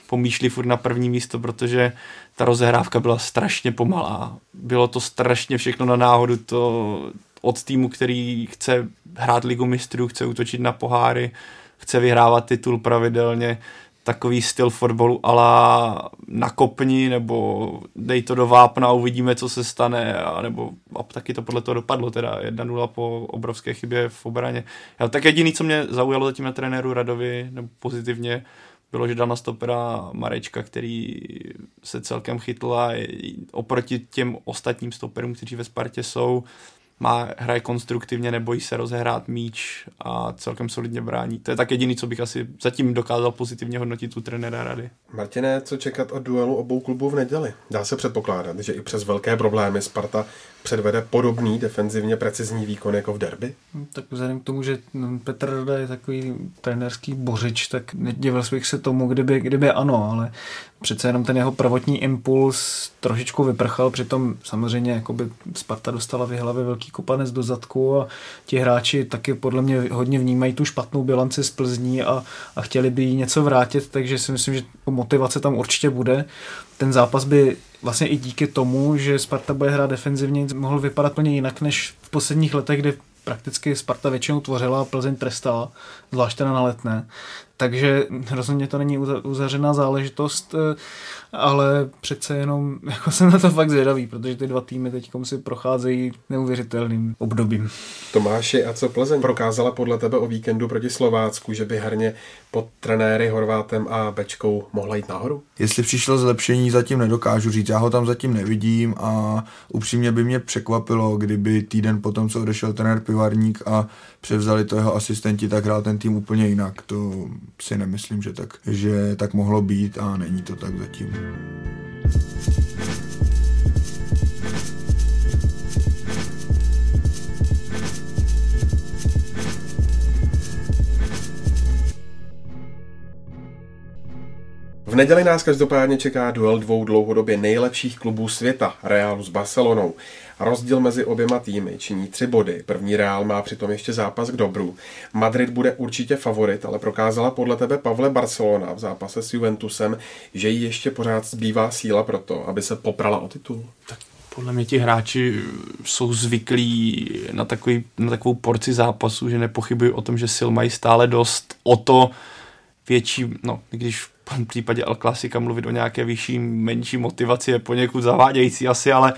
pomýšlí furt na první místo, protože ta rozehrávka byla strašně pomalá. Bylo to strašně všechno na náhodu, to od týmu, který chce hrát ligu mistrů, chce útočit na poháry, chce vyhrávat titul pravidelně, takový styl fotbalu ala nakopni, nebo dej to do vápna uvidíme, co se stane, a nebo a taky to podle toho dopadlo, teda 1-0 po obrovské chybě v obraně. Já, tak jediný, co mě zaujalo zatím na trenéru Radovi, nebo pozitivně, bylo, že dal na stopera Marečka, který se celkem chytl a oproti těm ostatním stoperům, kteří ve Spartě jsou, má, hraje konstruktivně, nebojí se rozehrát míč a celkem solidně brání. To je tak jediný, co bych asi zatím dokázal pozitivně hodnotit u trenéra rady. Martine, co čekat od duelu obou klubů v neděli? Dá se předpokládat, že i přes velké problémy Sparta předvede podobný defenzivně precizní výkon jako v derby? No, tak vzhledem k tomu, že Petr Rada je takový trenerský bořič, tak nedivil bych se tomu, kdyby, kdyby ano, ale přece jenom ten jeho prvotní impuls trošičku vyprchal, přitom samozřejmě jakoby Sparta dostala v hlavě velký kopanec do zadku a ti hráči taky podle mě hodně vnímají tu špatnou bilanci z Plzní a, a chtěli by jí něco vrátit, takže si myslím, že motivace tam určitě bude. Ten zápas by vlastně i díky tomu, že Sparta bude hrát defenzivně, mohl vypadat plně jinak než v posledních letech, kdy prakticky Sparta většinou tvořila a Plzeň trestala, zvlášť na letné. Takže rozhodně to není uzavřená záležitost, ale přece jenom (laughs) jako jsem na to fakt zvědavý, protože ty dva týmy teď si procházejí neuvěřitelným obdobím. Tomáši, a co Plzeň prokázala podle tebe o víkendu proti Slovácku, že by herně pod trenéry Horvátem a Bečkou mohla jít nahoru? Jestli přišlo zlepšení, zatím nedokážu říct. Já ho tam zatím nevidím a upřímně by mě překvapilo, kdyby týden potom, co odešel trenér Pivarník a převzali to jeho asistenti, tak hrál ten tým úplně jinak. To si nemyslím, že tak, že tak mohlo být a není to tak zatím. Thank you. Neděli nás každopádně čeká duel dvou dlouhodobě nejlepších klubů světa, Realu s Barcelonou. Rozdíl mezi oběma týmy činí tři body. První Real má přitom ještě zápas k dobru. Madrid bude určitě favorit, ale prokázala podle tebe Pavle Barcelona v zápase s Juventusem, že jí ještě pořád zbývá síla pro to, aby se poprala o titul. Tak podle mě ti hráči jsou zvyklí na, takový, na takovou porci zápasu, že nepochybují o tom, že sil mají stále dost. O to větší, no, když v případě El Clasica mluvit o nějaké vyšší, menší motivaci je poněkud zavádějící asi, ale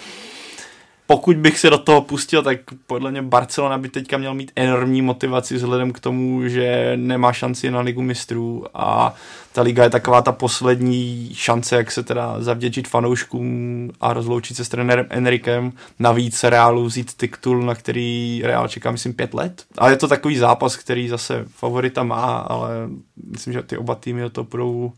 pokud bych se do toho pustil, tak podle mě Barcelona by teďka měl mít enormní motivaci vzhledem k tomu, že nemá šanci na ligu mistrů a ta liga je taková ta poslední šance, jak se teda zavděčit fanouškům a rozloučit se s trenérem Enrikem. Navíc Realu vzít titul, na který Real čeká, myslím, pět let. A je to takový zápas, který zase favorita má, ale myslím, že ty oba týmy o to budou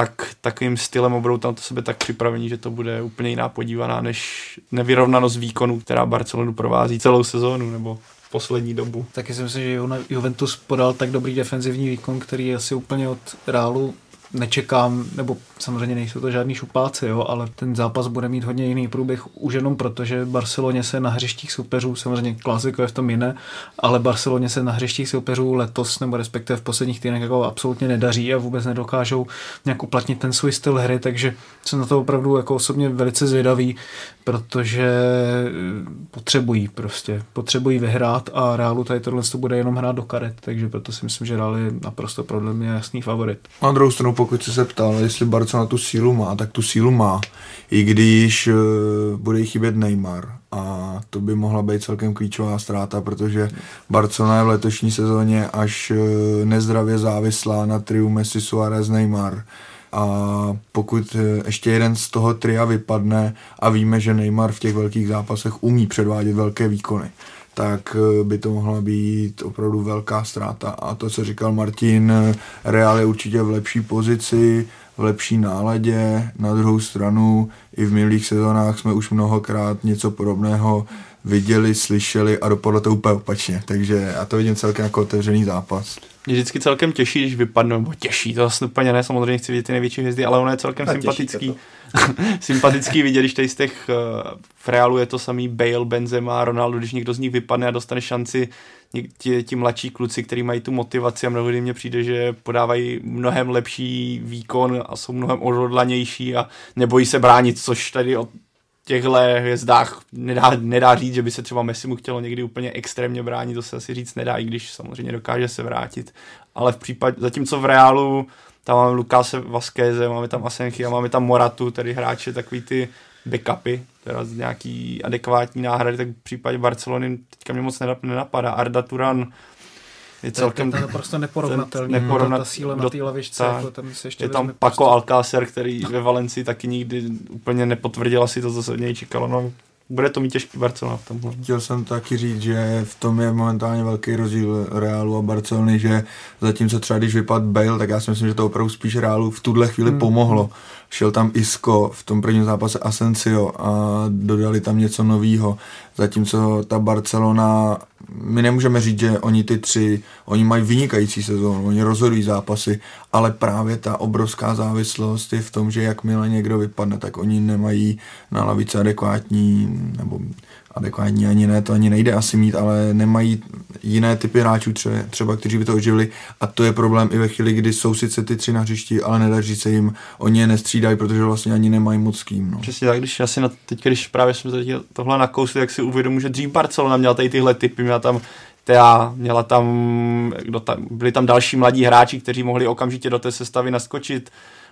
tak takovým stylem budou tam to sebe tak připravení, že to bude úplně jiná podívaná než nevyrovnanost výkonu, která Barcelonu provází celou sezónu nebo poslední dobu. Taky si myslím, že Juventus podal tak dobrý defenzivní výkon, který asi úplně od Reálu nečekám, nebo samozřejmě nejsou to žádný šupáci, jo, ale ten zápas bude mít hodně jiný průběh už jenom proto, že Barceloně se na hřištích soupeřů, samozřejmě klasiko je v tom jiné, ale Barceloně se na hřištích soupeřů letos, nebo respektive v posledních týdnech jako absolutně nedaří a vůbec nedokážou nějak uplatnit ten svůj styl hry, takže jsem na to opravdu jako osobně velice zvědavý, protože potřebují prostě, potřebují vyhrát a Reálu tady tohle to bude jenom hrát do karet, takže proto si myslím, že Real je naprosto pro mě jasný favorit. Na druhou stranu, pokud jsi se ptal, jestli Barcelona tu sílu má, tak tu sílu má, i když uh, bude jí chybět Neymar. A to by mohla být celkem klíčová ztráta, protože Barcelona je v letošní sezóně až uh, nezdravě závislá na triu Messi, Suarez, Neymar. A pokud eh, ještě jeden z toho tria vypadne a víme, že Neymar v těch velkých zápasech umí předvádět velké výkony, tak eh, by to mohla být opravdu velká ztráta. A to, co říkal Martin, eh, Real je určitě v lepší pozici, v lepší náladě. Na druhou stranu i v minulých sezónách jsme už mnohokrát něco podobného viděli, slyšeli a dopadlo to úplně opačně. Takže já to vidím celkem jako otevřený zápas. Mě vždycky celkem těší, když vypadne, nebo těší, to vlastně úplně ne, samozřejmě chci vidět ty největší hvězdy, ale ono je celkem a sympatický. (laughs) sympatický vidět, když tady z těch uh, v Realu je to samý Bale, Benzema, Ronaldo, když někdo z nich vypadne a dostane šanci ti, ti mladší kluci, kteří mají tu motivaci a mnohdy mně přijde, že podávají mnohem lepší výkon a jsou mnohem odhodlanější a nebojí se bránit, což tady od těchto hvězdách nedá, nedá říct, že by se třeba Messi mu chtělo někdy úplně extrémně bránit, to se asi říct nedá, i když samozřejmě dokáže se vrátit. Ale v případě, zatímco v Reálu tam máme Lukáse Vasqueze, máme tam Asenchi a máme tam Moratu, tedy hráče takový ty backupy, teda z nějaký adekvátní náhrady, tak v případě Barcelony teďka mě moc nenapadá. Arda Turan je celkem... To je naprosto neporovnatelný. Neporovna... Ta síla na té lavičce. Ta, jako tam se ještě je tam Paco prostě... Alcácer, který ve Valencii taky nikdy úplně nepotvrdil asi to, co se od něj čekalo. No, bude to mít těžký Barcelona v tomhle. Chtěl jsem taky říct, že v tom je momentálně velký rozdíl Realu a Barcelony, že zatímco třeba když vypadl Bale, tak já si myslím, že to opravdu spíš Realu v tuhle chvíli hmm. pomohlo. Šel tam Isco, v tom prvním zápase Asensio a dodali tam něco nového. Zatímco ta Barcelona, my nemůžeme říct, že oni ty tři, oni mají vynikající sezónu, oni rozhodují zápasy, ale právě ta obrovská závislost je v tom, že jakmile někdo vypadne, tak oni nemají na lavici adekvátní, nebo adekvátní ani ne, to ani nejde asi mít, ale nemají jiné typy hráčů třeba, třeba kteří by to oživili a to je problém i ve chvíli, kdy jsou sice ty tři na hřišti, ale nedaří se jim, oni je nestřídají, protože vlastně ani nemají moc kým. No. Přesně tak, když asi na, teď, když právě jsme teď tohle nakousli, tak si uvědomuji, že dřív Barcelona měla tady tyhle typy, měla tam Tea, měla tam, kdo tam, byli tam další mladí hráči, kteří mohli okamžitě do té sestavy naskočit,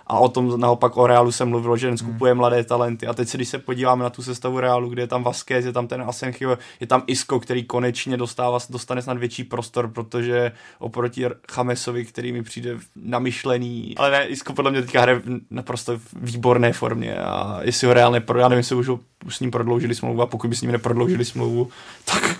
a o tom naopak o Realu se mluvilo, že skupuje hmm. mladé talenty. A teď si, když se podíváme na tu sestavu Realu, kde je tam Vasquez, je tam ten Asenchio, je tam Isco, který konečně dostává, dostane snad větší prostor, protože oproti Chamesovi, který mi přijde namyšlený, ale ne, Isco podle mě teďka hraje naprosto výborné formě a jestli ho Real neprodá, nevím, jestli už, už s ním prodloužili smlouvu a pokud by s ním neprodloužili smlouvu, tak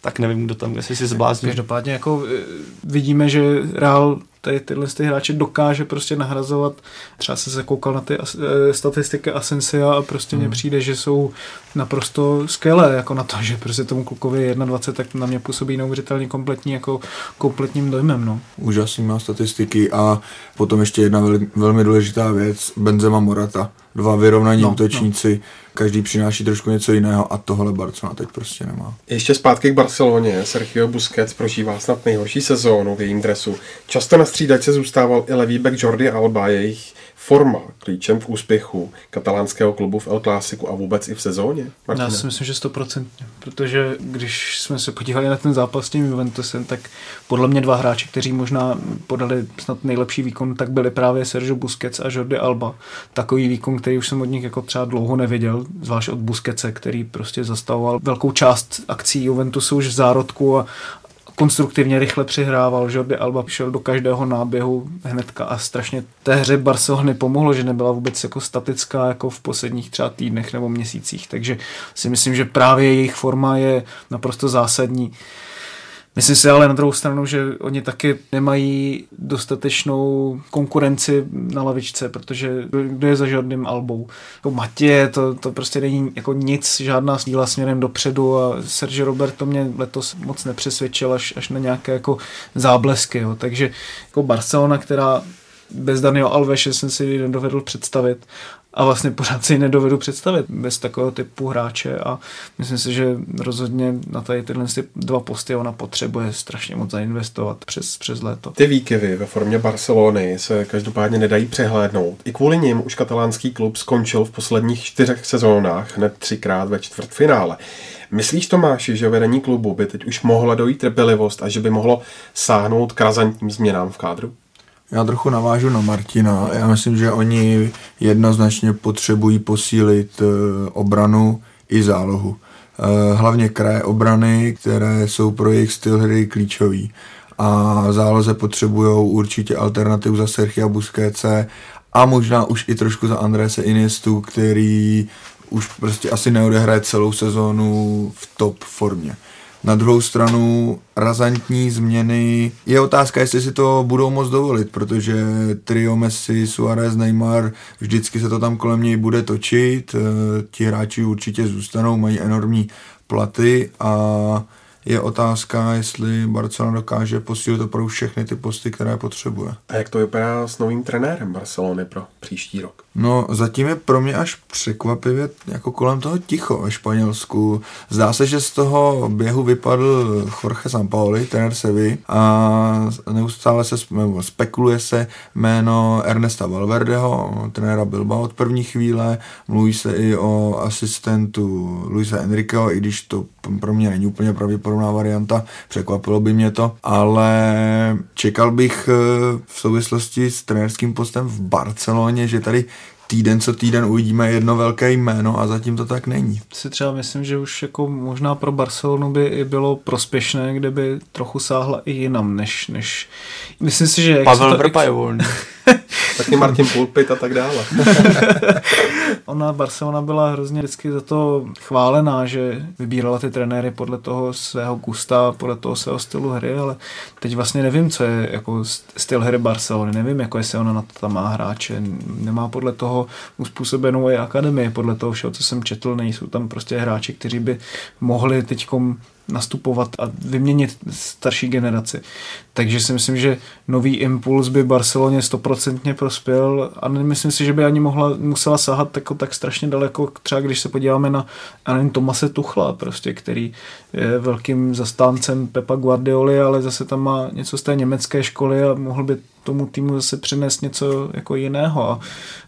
tak nevím, kdo tam, jestli si zbláznil. Každopádně jako e, vidíme, že Real tady tyhle ty hráče dokáže prostě nahrazovat. Třeba se zakoukal na ty as, e, statistiky Asensia a prostě hmm. mně přijde, že jsou naprosto skvělé jako na to, že prostě tomu klukovi 21, tak na mě působí neuvěřitelně kompletní jako kompletním dojmem. No. Úžasný má statistiky a potom ještě jedna vel, velmi důležitá věc, Benzema Morata. Dva vyrovnaní no, útočníci, no. každý přináší trošku něco jiného a tohle Barcelona teď prostě nemá. Ještě zpátky k Barceloně. Sergio Busquets prožívá snad nejhorší sezónu v jejím dresu. Často na střídačce zůstával i levý back Jordi Alba, jejich forma klíčem k úspěchu katalánského klubu v El Clásiku a vůbec i v sezóně? Martina? Já si myslím, že stoprocentně, protože když jsme se podívali na ten zápas s tím Juventusem, tak podle mě dva hráči, kteří možná podali snad nejlepší výkon, tak byli právě Sergio Busquets a Jordi Alba. Takový výkon, který už jsem od nich jako třeba dlouho neviděl, zvlášť od Busquetse, který prostě zastavoval velkou část akcí Juventusu už v zárodku a, konstruktivně rychle přihrával, Jordi Alba šel do každého náběhu hnedka a strašně té hře Barcelony pomohlo, že nebyla vůbec jako statická jako v posledních třeba týdnech nebo měsících, takže si myslím, že právě jejich forma je naprosto zásadní. Myslím si ale na druhou stranu, že oni taky nemají dostatečnou konkurenci na lavičce, protože kdo je za žádným albou. Jako Matě, to, to prostě není jako nic, žádná síla směrem dopředu a Sergio Roberto mě letos moc nepřesvědčil až, až na nějaké jako záblesky. Jo. Takže jako Barcelona, která bez Daniela Alveše jsem si nedovedl představit a vlastně pořád si nedovedu představit bez takového typu hráče a myslím si, že rozhodně na tady tyhle dva posty ona potřebuje strašně moc zainvestovat přes, přes léto. Ty výkyvy ve formě Barcelony se každopádně nedají přehlédnout. I kvůli nim už katalánský klub skončil v posledních čtyřech sezónách hned třikrát ve čtvrtfinále. Myslíš, Tomáši, že vedení klubu by teď už mohla dojít trpělivost a že by mohlo sáhnout k razantním změnám v kádru? Já trochu navážu na Martina. Já myslím, že oni jednoznačně potřebují posílit eh, obranu i zálohu. Eh, hlavně kraje obrany, které jsou pro jejich styl hry klíčový. A záloze potřebují určitě alternativu za Sergio Busquetse a možná už i trošku za Andrese Iniestu, který už prostě asi neodehraje celou sezónu v top formě. Na druhou stranu razantní změny. Je otázka, jestli si to budou moc dovolit, protože trio Messi, Suarez, Neymar, vždycky se to tam kolem něj bude točit. Eh, ti hráči určitě zůstanou, mají enormní platy a je otázka, jestli Barcelona dokáže posílit opravdu všechny ty posty, které potřebuje. A jak to vypadá s novým trenérem Barcelony pro příští rok? No, zatím je pro mě až překvapivě jako kolem toho ticho ve Španělsku. Zdá se, že z toho běhu vypadl Jorge Sampaoli, trenér Sevy, a neustále se spekuluje se jméno Ernesta Valverdeho, trenéra Bilbao od první chvíle. Mluví se i o asistentu Luisa Enriqueho, i když to pro mě není úplně pravděpodobná varianta, překvapilo by mě to, ale čekal bych eh, v souvislosti s trenérským postem v Barceloně, že tady týden co týden uvidíme jedno velké jméno a zatím to tak není. Si třeba myslím, že už jako možná pro Barcelonu by i bylo prospěšné, kdyby trochu sáhla i jinam, než, než myslím si, že... Pavel Vrpa je volný. (laughs) Taky Martin Pulpit a tak dále. (laughs) Ona Barcelona byla hrozně vždycky za to chválená, že vybírala ty trenéry podle toho svého gusta, podle toho svého stylu hry, ale teď vlastně nevím, co je jako styl hry Barcelony, nevím, jako jestli ona na to tam má hráče, nemá podle toho uspůsobenou i akademii, podle toho všeho, co jsem četl, nejsou tam prostě hráči, kteří by mohli teďkom nastupovat a vyměnit starší generaci. Takže si myslím, že nový impuls by Barceloně stoprocentně prospěl a nemyslím si, že by ani mohla, musela sahat tak, tak strašně daleko, třeba když se podíváme na nevím, Tomase Tuchla, prostě, který je velkým zastáncem Pepa Guardioli, ale zase tam má něco z té německé školy a mohl by tomu týmu zase přinést něco jako jiného. A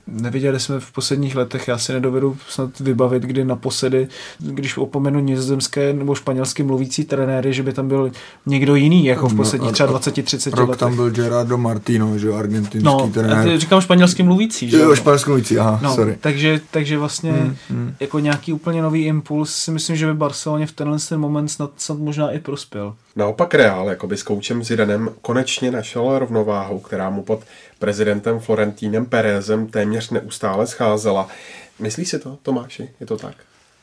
neviděli jsme v posledních letech, já si nedovedu snad vybavit, kdy naposledy, když opomenu nizozemské nebo španělské mluvící trenéry, že by tam byl někdo jiný, jako v no, posledních třeba 20-30 letech. tam byl Gerardo Martino, že argentinský no, trenér. No, říkám španělský mluvící, že? Jo, španělský mluvící, aha, no, sorry. Takže, takže vlastně hmm, hmm. jako nějaký úplně nový impuls si myslím, že by Barceloně v tenhle ten moment snad, snad možná i prospěl. Naopak Real, jako by s koučem Zidanem, konečně našel rovnováhu, která mu pod prezidentem Florentínem Perezem téměř neustále scházela. Myslíš si to, Tomáši? Je to tak?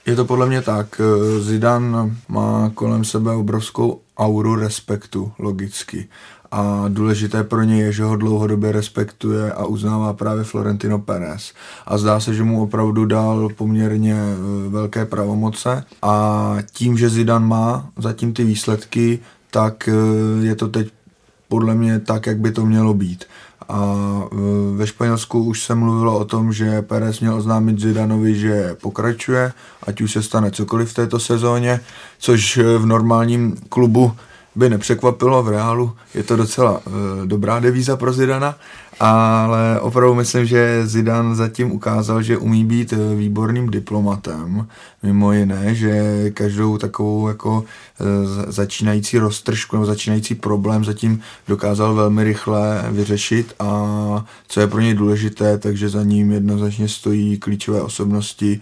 Je to podle mě tak. Zidan má kolem sebe obrovskou auru respektu, logicky. A důležité pro něj je, že ho dlouhodobě respektuje a uznává právě Florentino Perez. A zdá se, že mu opravdu dal poměrně e, velké pravomoce a tím, že Zidan má zatím ty výsledky, tak e, je to teď podle mě tak, jak by to mělo být. A e, ve Španělsku už se mluvilo o tom, že Perez měl oznámit Zidanovi, že pokračuje, ať už se stane cokoliv v této sezóně, což v normálním klubu by nepřekvapilo v reálu. Je to docela uh, dobrá devíza pro Zidana, ale opravdu myslím, že Zidan zatím ukázal, že umí být eh, výborným diplomatem, mimo jiné, že každou takovou jako uh, začínající roztržku nebo začínající problém zatím dokázal velmi rychle vyřešit a co je pro něj důležité, takže za ním jednoznačně stojí klíčové osobnosti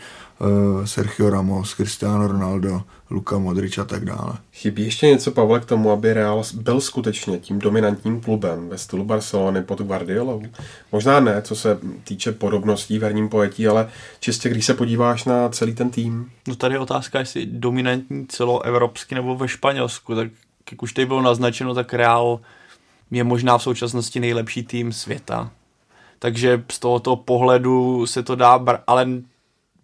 Sergio Ramos, Cristiano Ronaldo, Luka Modrič a tak dále. Chybí ještě něco, Pavle, k tomu, aby Real byl skutečně tím dominantním klubem ve stylu Barcelony pod Guardiolou? Možná ne, co se týče podobností v herním pojetí, ale čistě když se podíváš na celý ten tým. No tady je otázka, jestli dominantní celoevropsky nebo ve Španělsku, tak jak už tady bylo naznačeno, tak Real je možná v současnosti nejlepší tým světa. Takže z tohoto pohledu se to dá, ale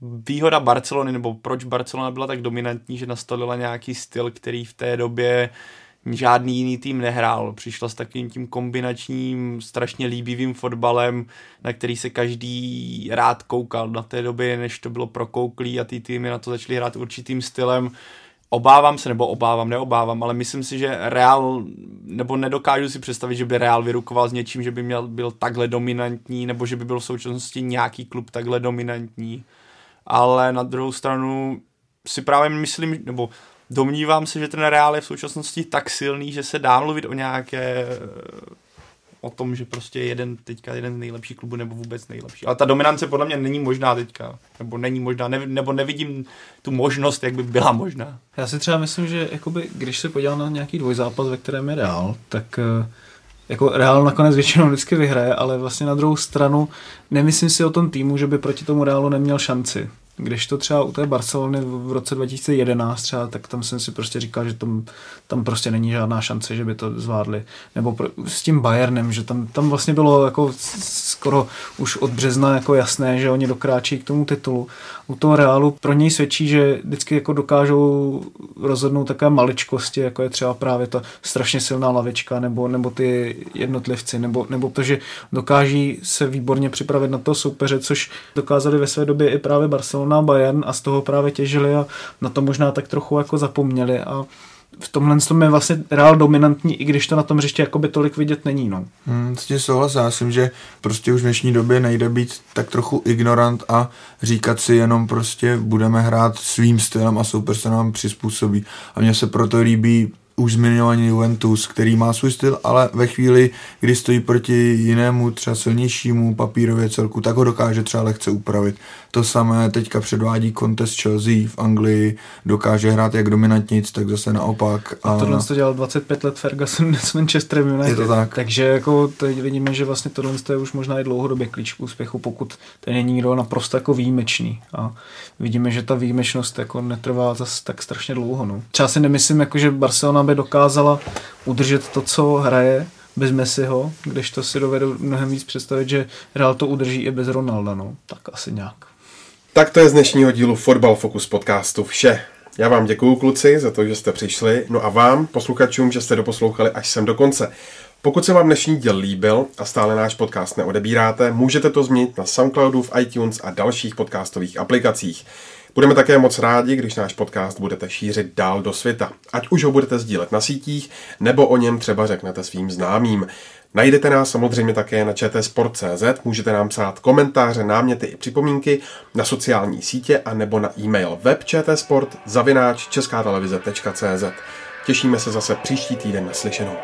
výhoda Barcelony, nebo proč Barcelona byla tak dominantní, že nastolila nějaký styl, který v té době žádný jiný tým nehrál. Přišla s takovým tím kombinačním, strašně líbivým fotbalem, na který se každý rád koukal na té době, než to bylo prokouklý a ty týmy na to začaly hrát určitým stylem. Obávám se, nebo obávám, neobávám, ale myslím si, že Real, nebo nedokážu si představit, že by Real vyrukoval s něčím, že by měl, byl takhle dominantní, nebo že by byl v současnosti nějaký klub takhle dominantní. Ale na druhou stranu si právě myslím, nebo domnívám se, že ten Real je v současnosti tak silný, že se dá mluvit o nějaké o tom, že prostě jeden teďka jeden z nejlepších klubů nebo vůbec nejlepší. Ale ta dominance podle mě není možná teďka, nebo není možná, ne, nebo nevidím tu možnost, jak by byla možná. Já si třeba myslím, že jakoby, když se podívám na nějaký dvojzápas, ve kterém je Real, tak eh, jako Real nakonec většinou vždycky vyhraje, ale vlastně na druhou stranu nemyslím si o tom týmu, že by proti tomu Realu neměl šanci. Když to třeba u té Barcelony v roce 2011 třeba, tak tam jsem si prostě říkal, že tam, tam prostě není žádná šance, že by to zvládli. Nebo pro, s tím Bayernem, že tam, tam vlastně bylo jako skoro už od března jako jasné, že oni dokráčí k tomu titulu. U toho Realu pro něj svědčí, že vždycky jako dokážou rozhodnout takové maličkosti, jako je třeba právě ta strašně silná lavička, nebo, nebo ty jednotlivci, nebo, nebo to, že dokáží se výborně připravit na to soupeře, což dokázali ve své době i právě Barcelona Barcelona, Bayern a z toho právě těžili a na to možná tak trochu jako zapomněli a v tomhle tom je vlastně Real dominantní, i když to na tom hřišti jakoby tolik vidět není. No. Hmm, s tím souhlasím, já myslím, že prostě už v dnešní době nejde být tak trochu ignorant a říkat si jenom prostě budeme hrát svým stylem a soupeř se nám přizpůsobí. A mně se proto líbí už zmiňovaný Juventus, který má svůj styl, ale ve chvíli, kdy stojí proti jinému, třeba silnějšímu papírově celku, tak ho dokáže třeba lehce upravit. To samé teďka předvádí Contest Chelsea v Anglii, dokáže hrát jak dominantnic, tak zase naopak. A, a tohle to dělal 25 let Ferguson (laughs) s Manchesterem United. Je to tak. Takže jako teď vidíme, že vlastně tohle je už možná i dlouhodobě klíč k úspěchu, pokud ten je nikdo naprosto jako výjimečný. A vidíme, že ta výjimečnost jako netrvá zase tak strašně dlouho. No. Třeba si nemyslím, jako, že Barcelona by dokázala udržet to, co hraje, bez Messiho, když to si dovedu mnohem víc představit, že Real to udrží i bez Ronalda, no, tak asi nějak. Tak to je z dnešního dílu Fotbal Focus podcastu vše. Já vám děkuju kluci za to, že jste přišli, no a vám, posluchačům, že jste doposlouchali až sem do konce. Pokud se vám dnešní díl líbil a stále náš podcast neodebíráte, můžete to změnit na Soundcloudu, v iTunes a dalších podcastových aplikacích. Budeme také moc rádi, když náš podcast budete šířit dál do světa. Ať už ho budete sdílet na sítích, nebo o něm třeba řeknete svým známým. Najdete nás samozřejmě také na čtsport.cz, můžete nám psát komentáře, náměty i připomínky na sociální sítě a nebo na e-mail web čtsport zavináč česká televize.cz. Těšíme se zase příští týden na slyšenou.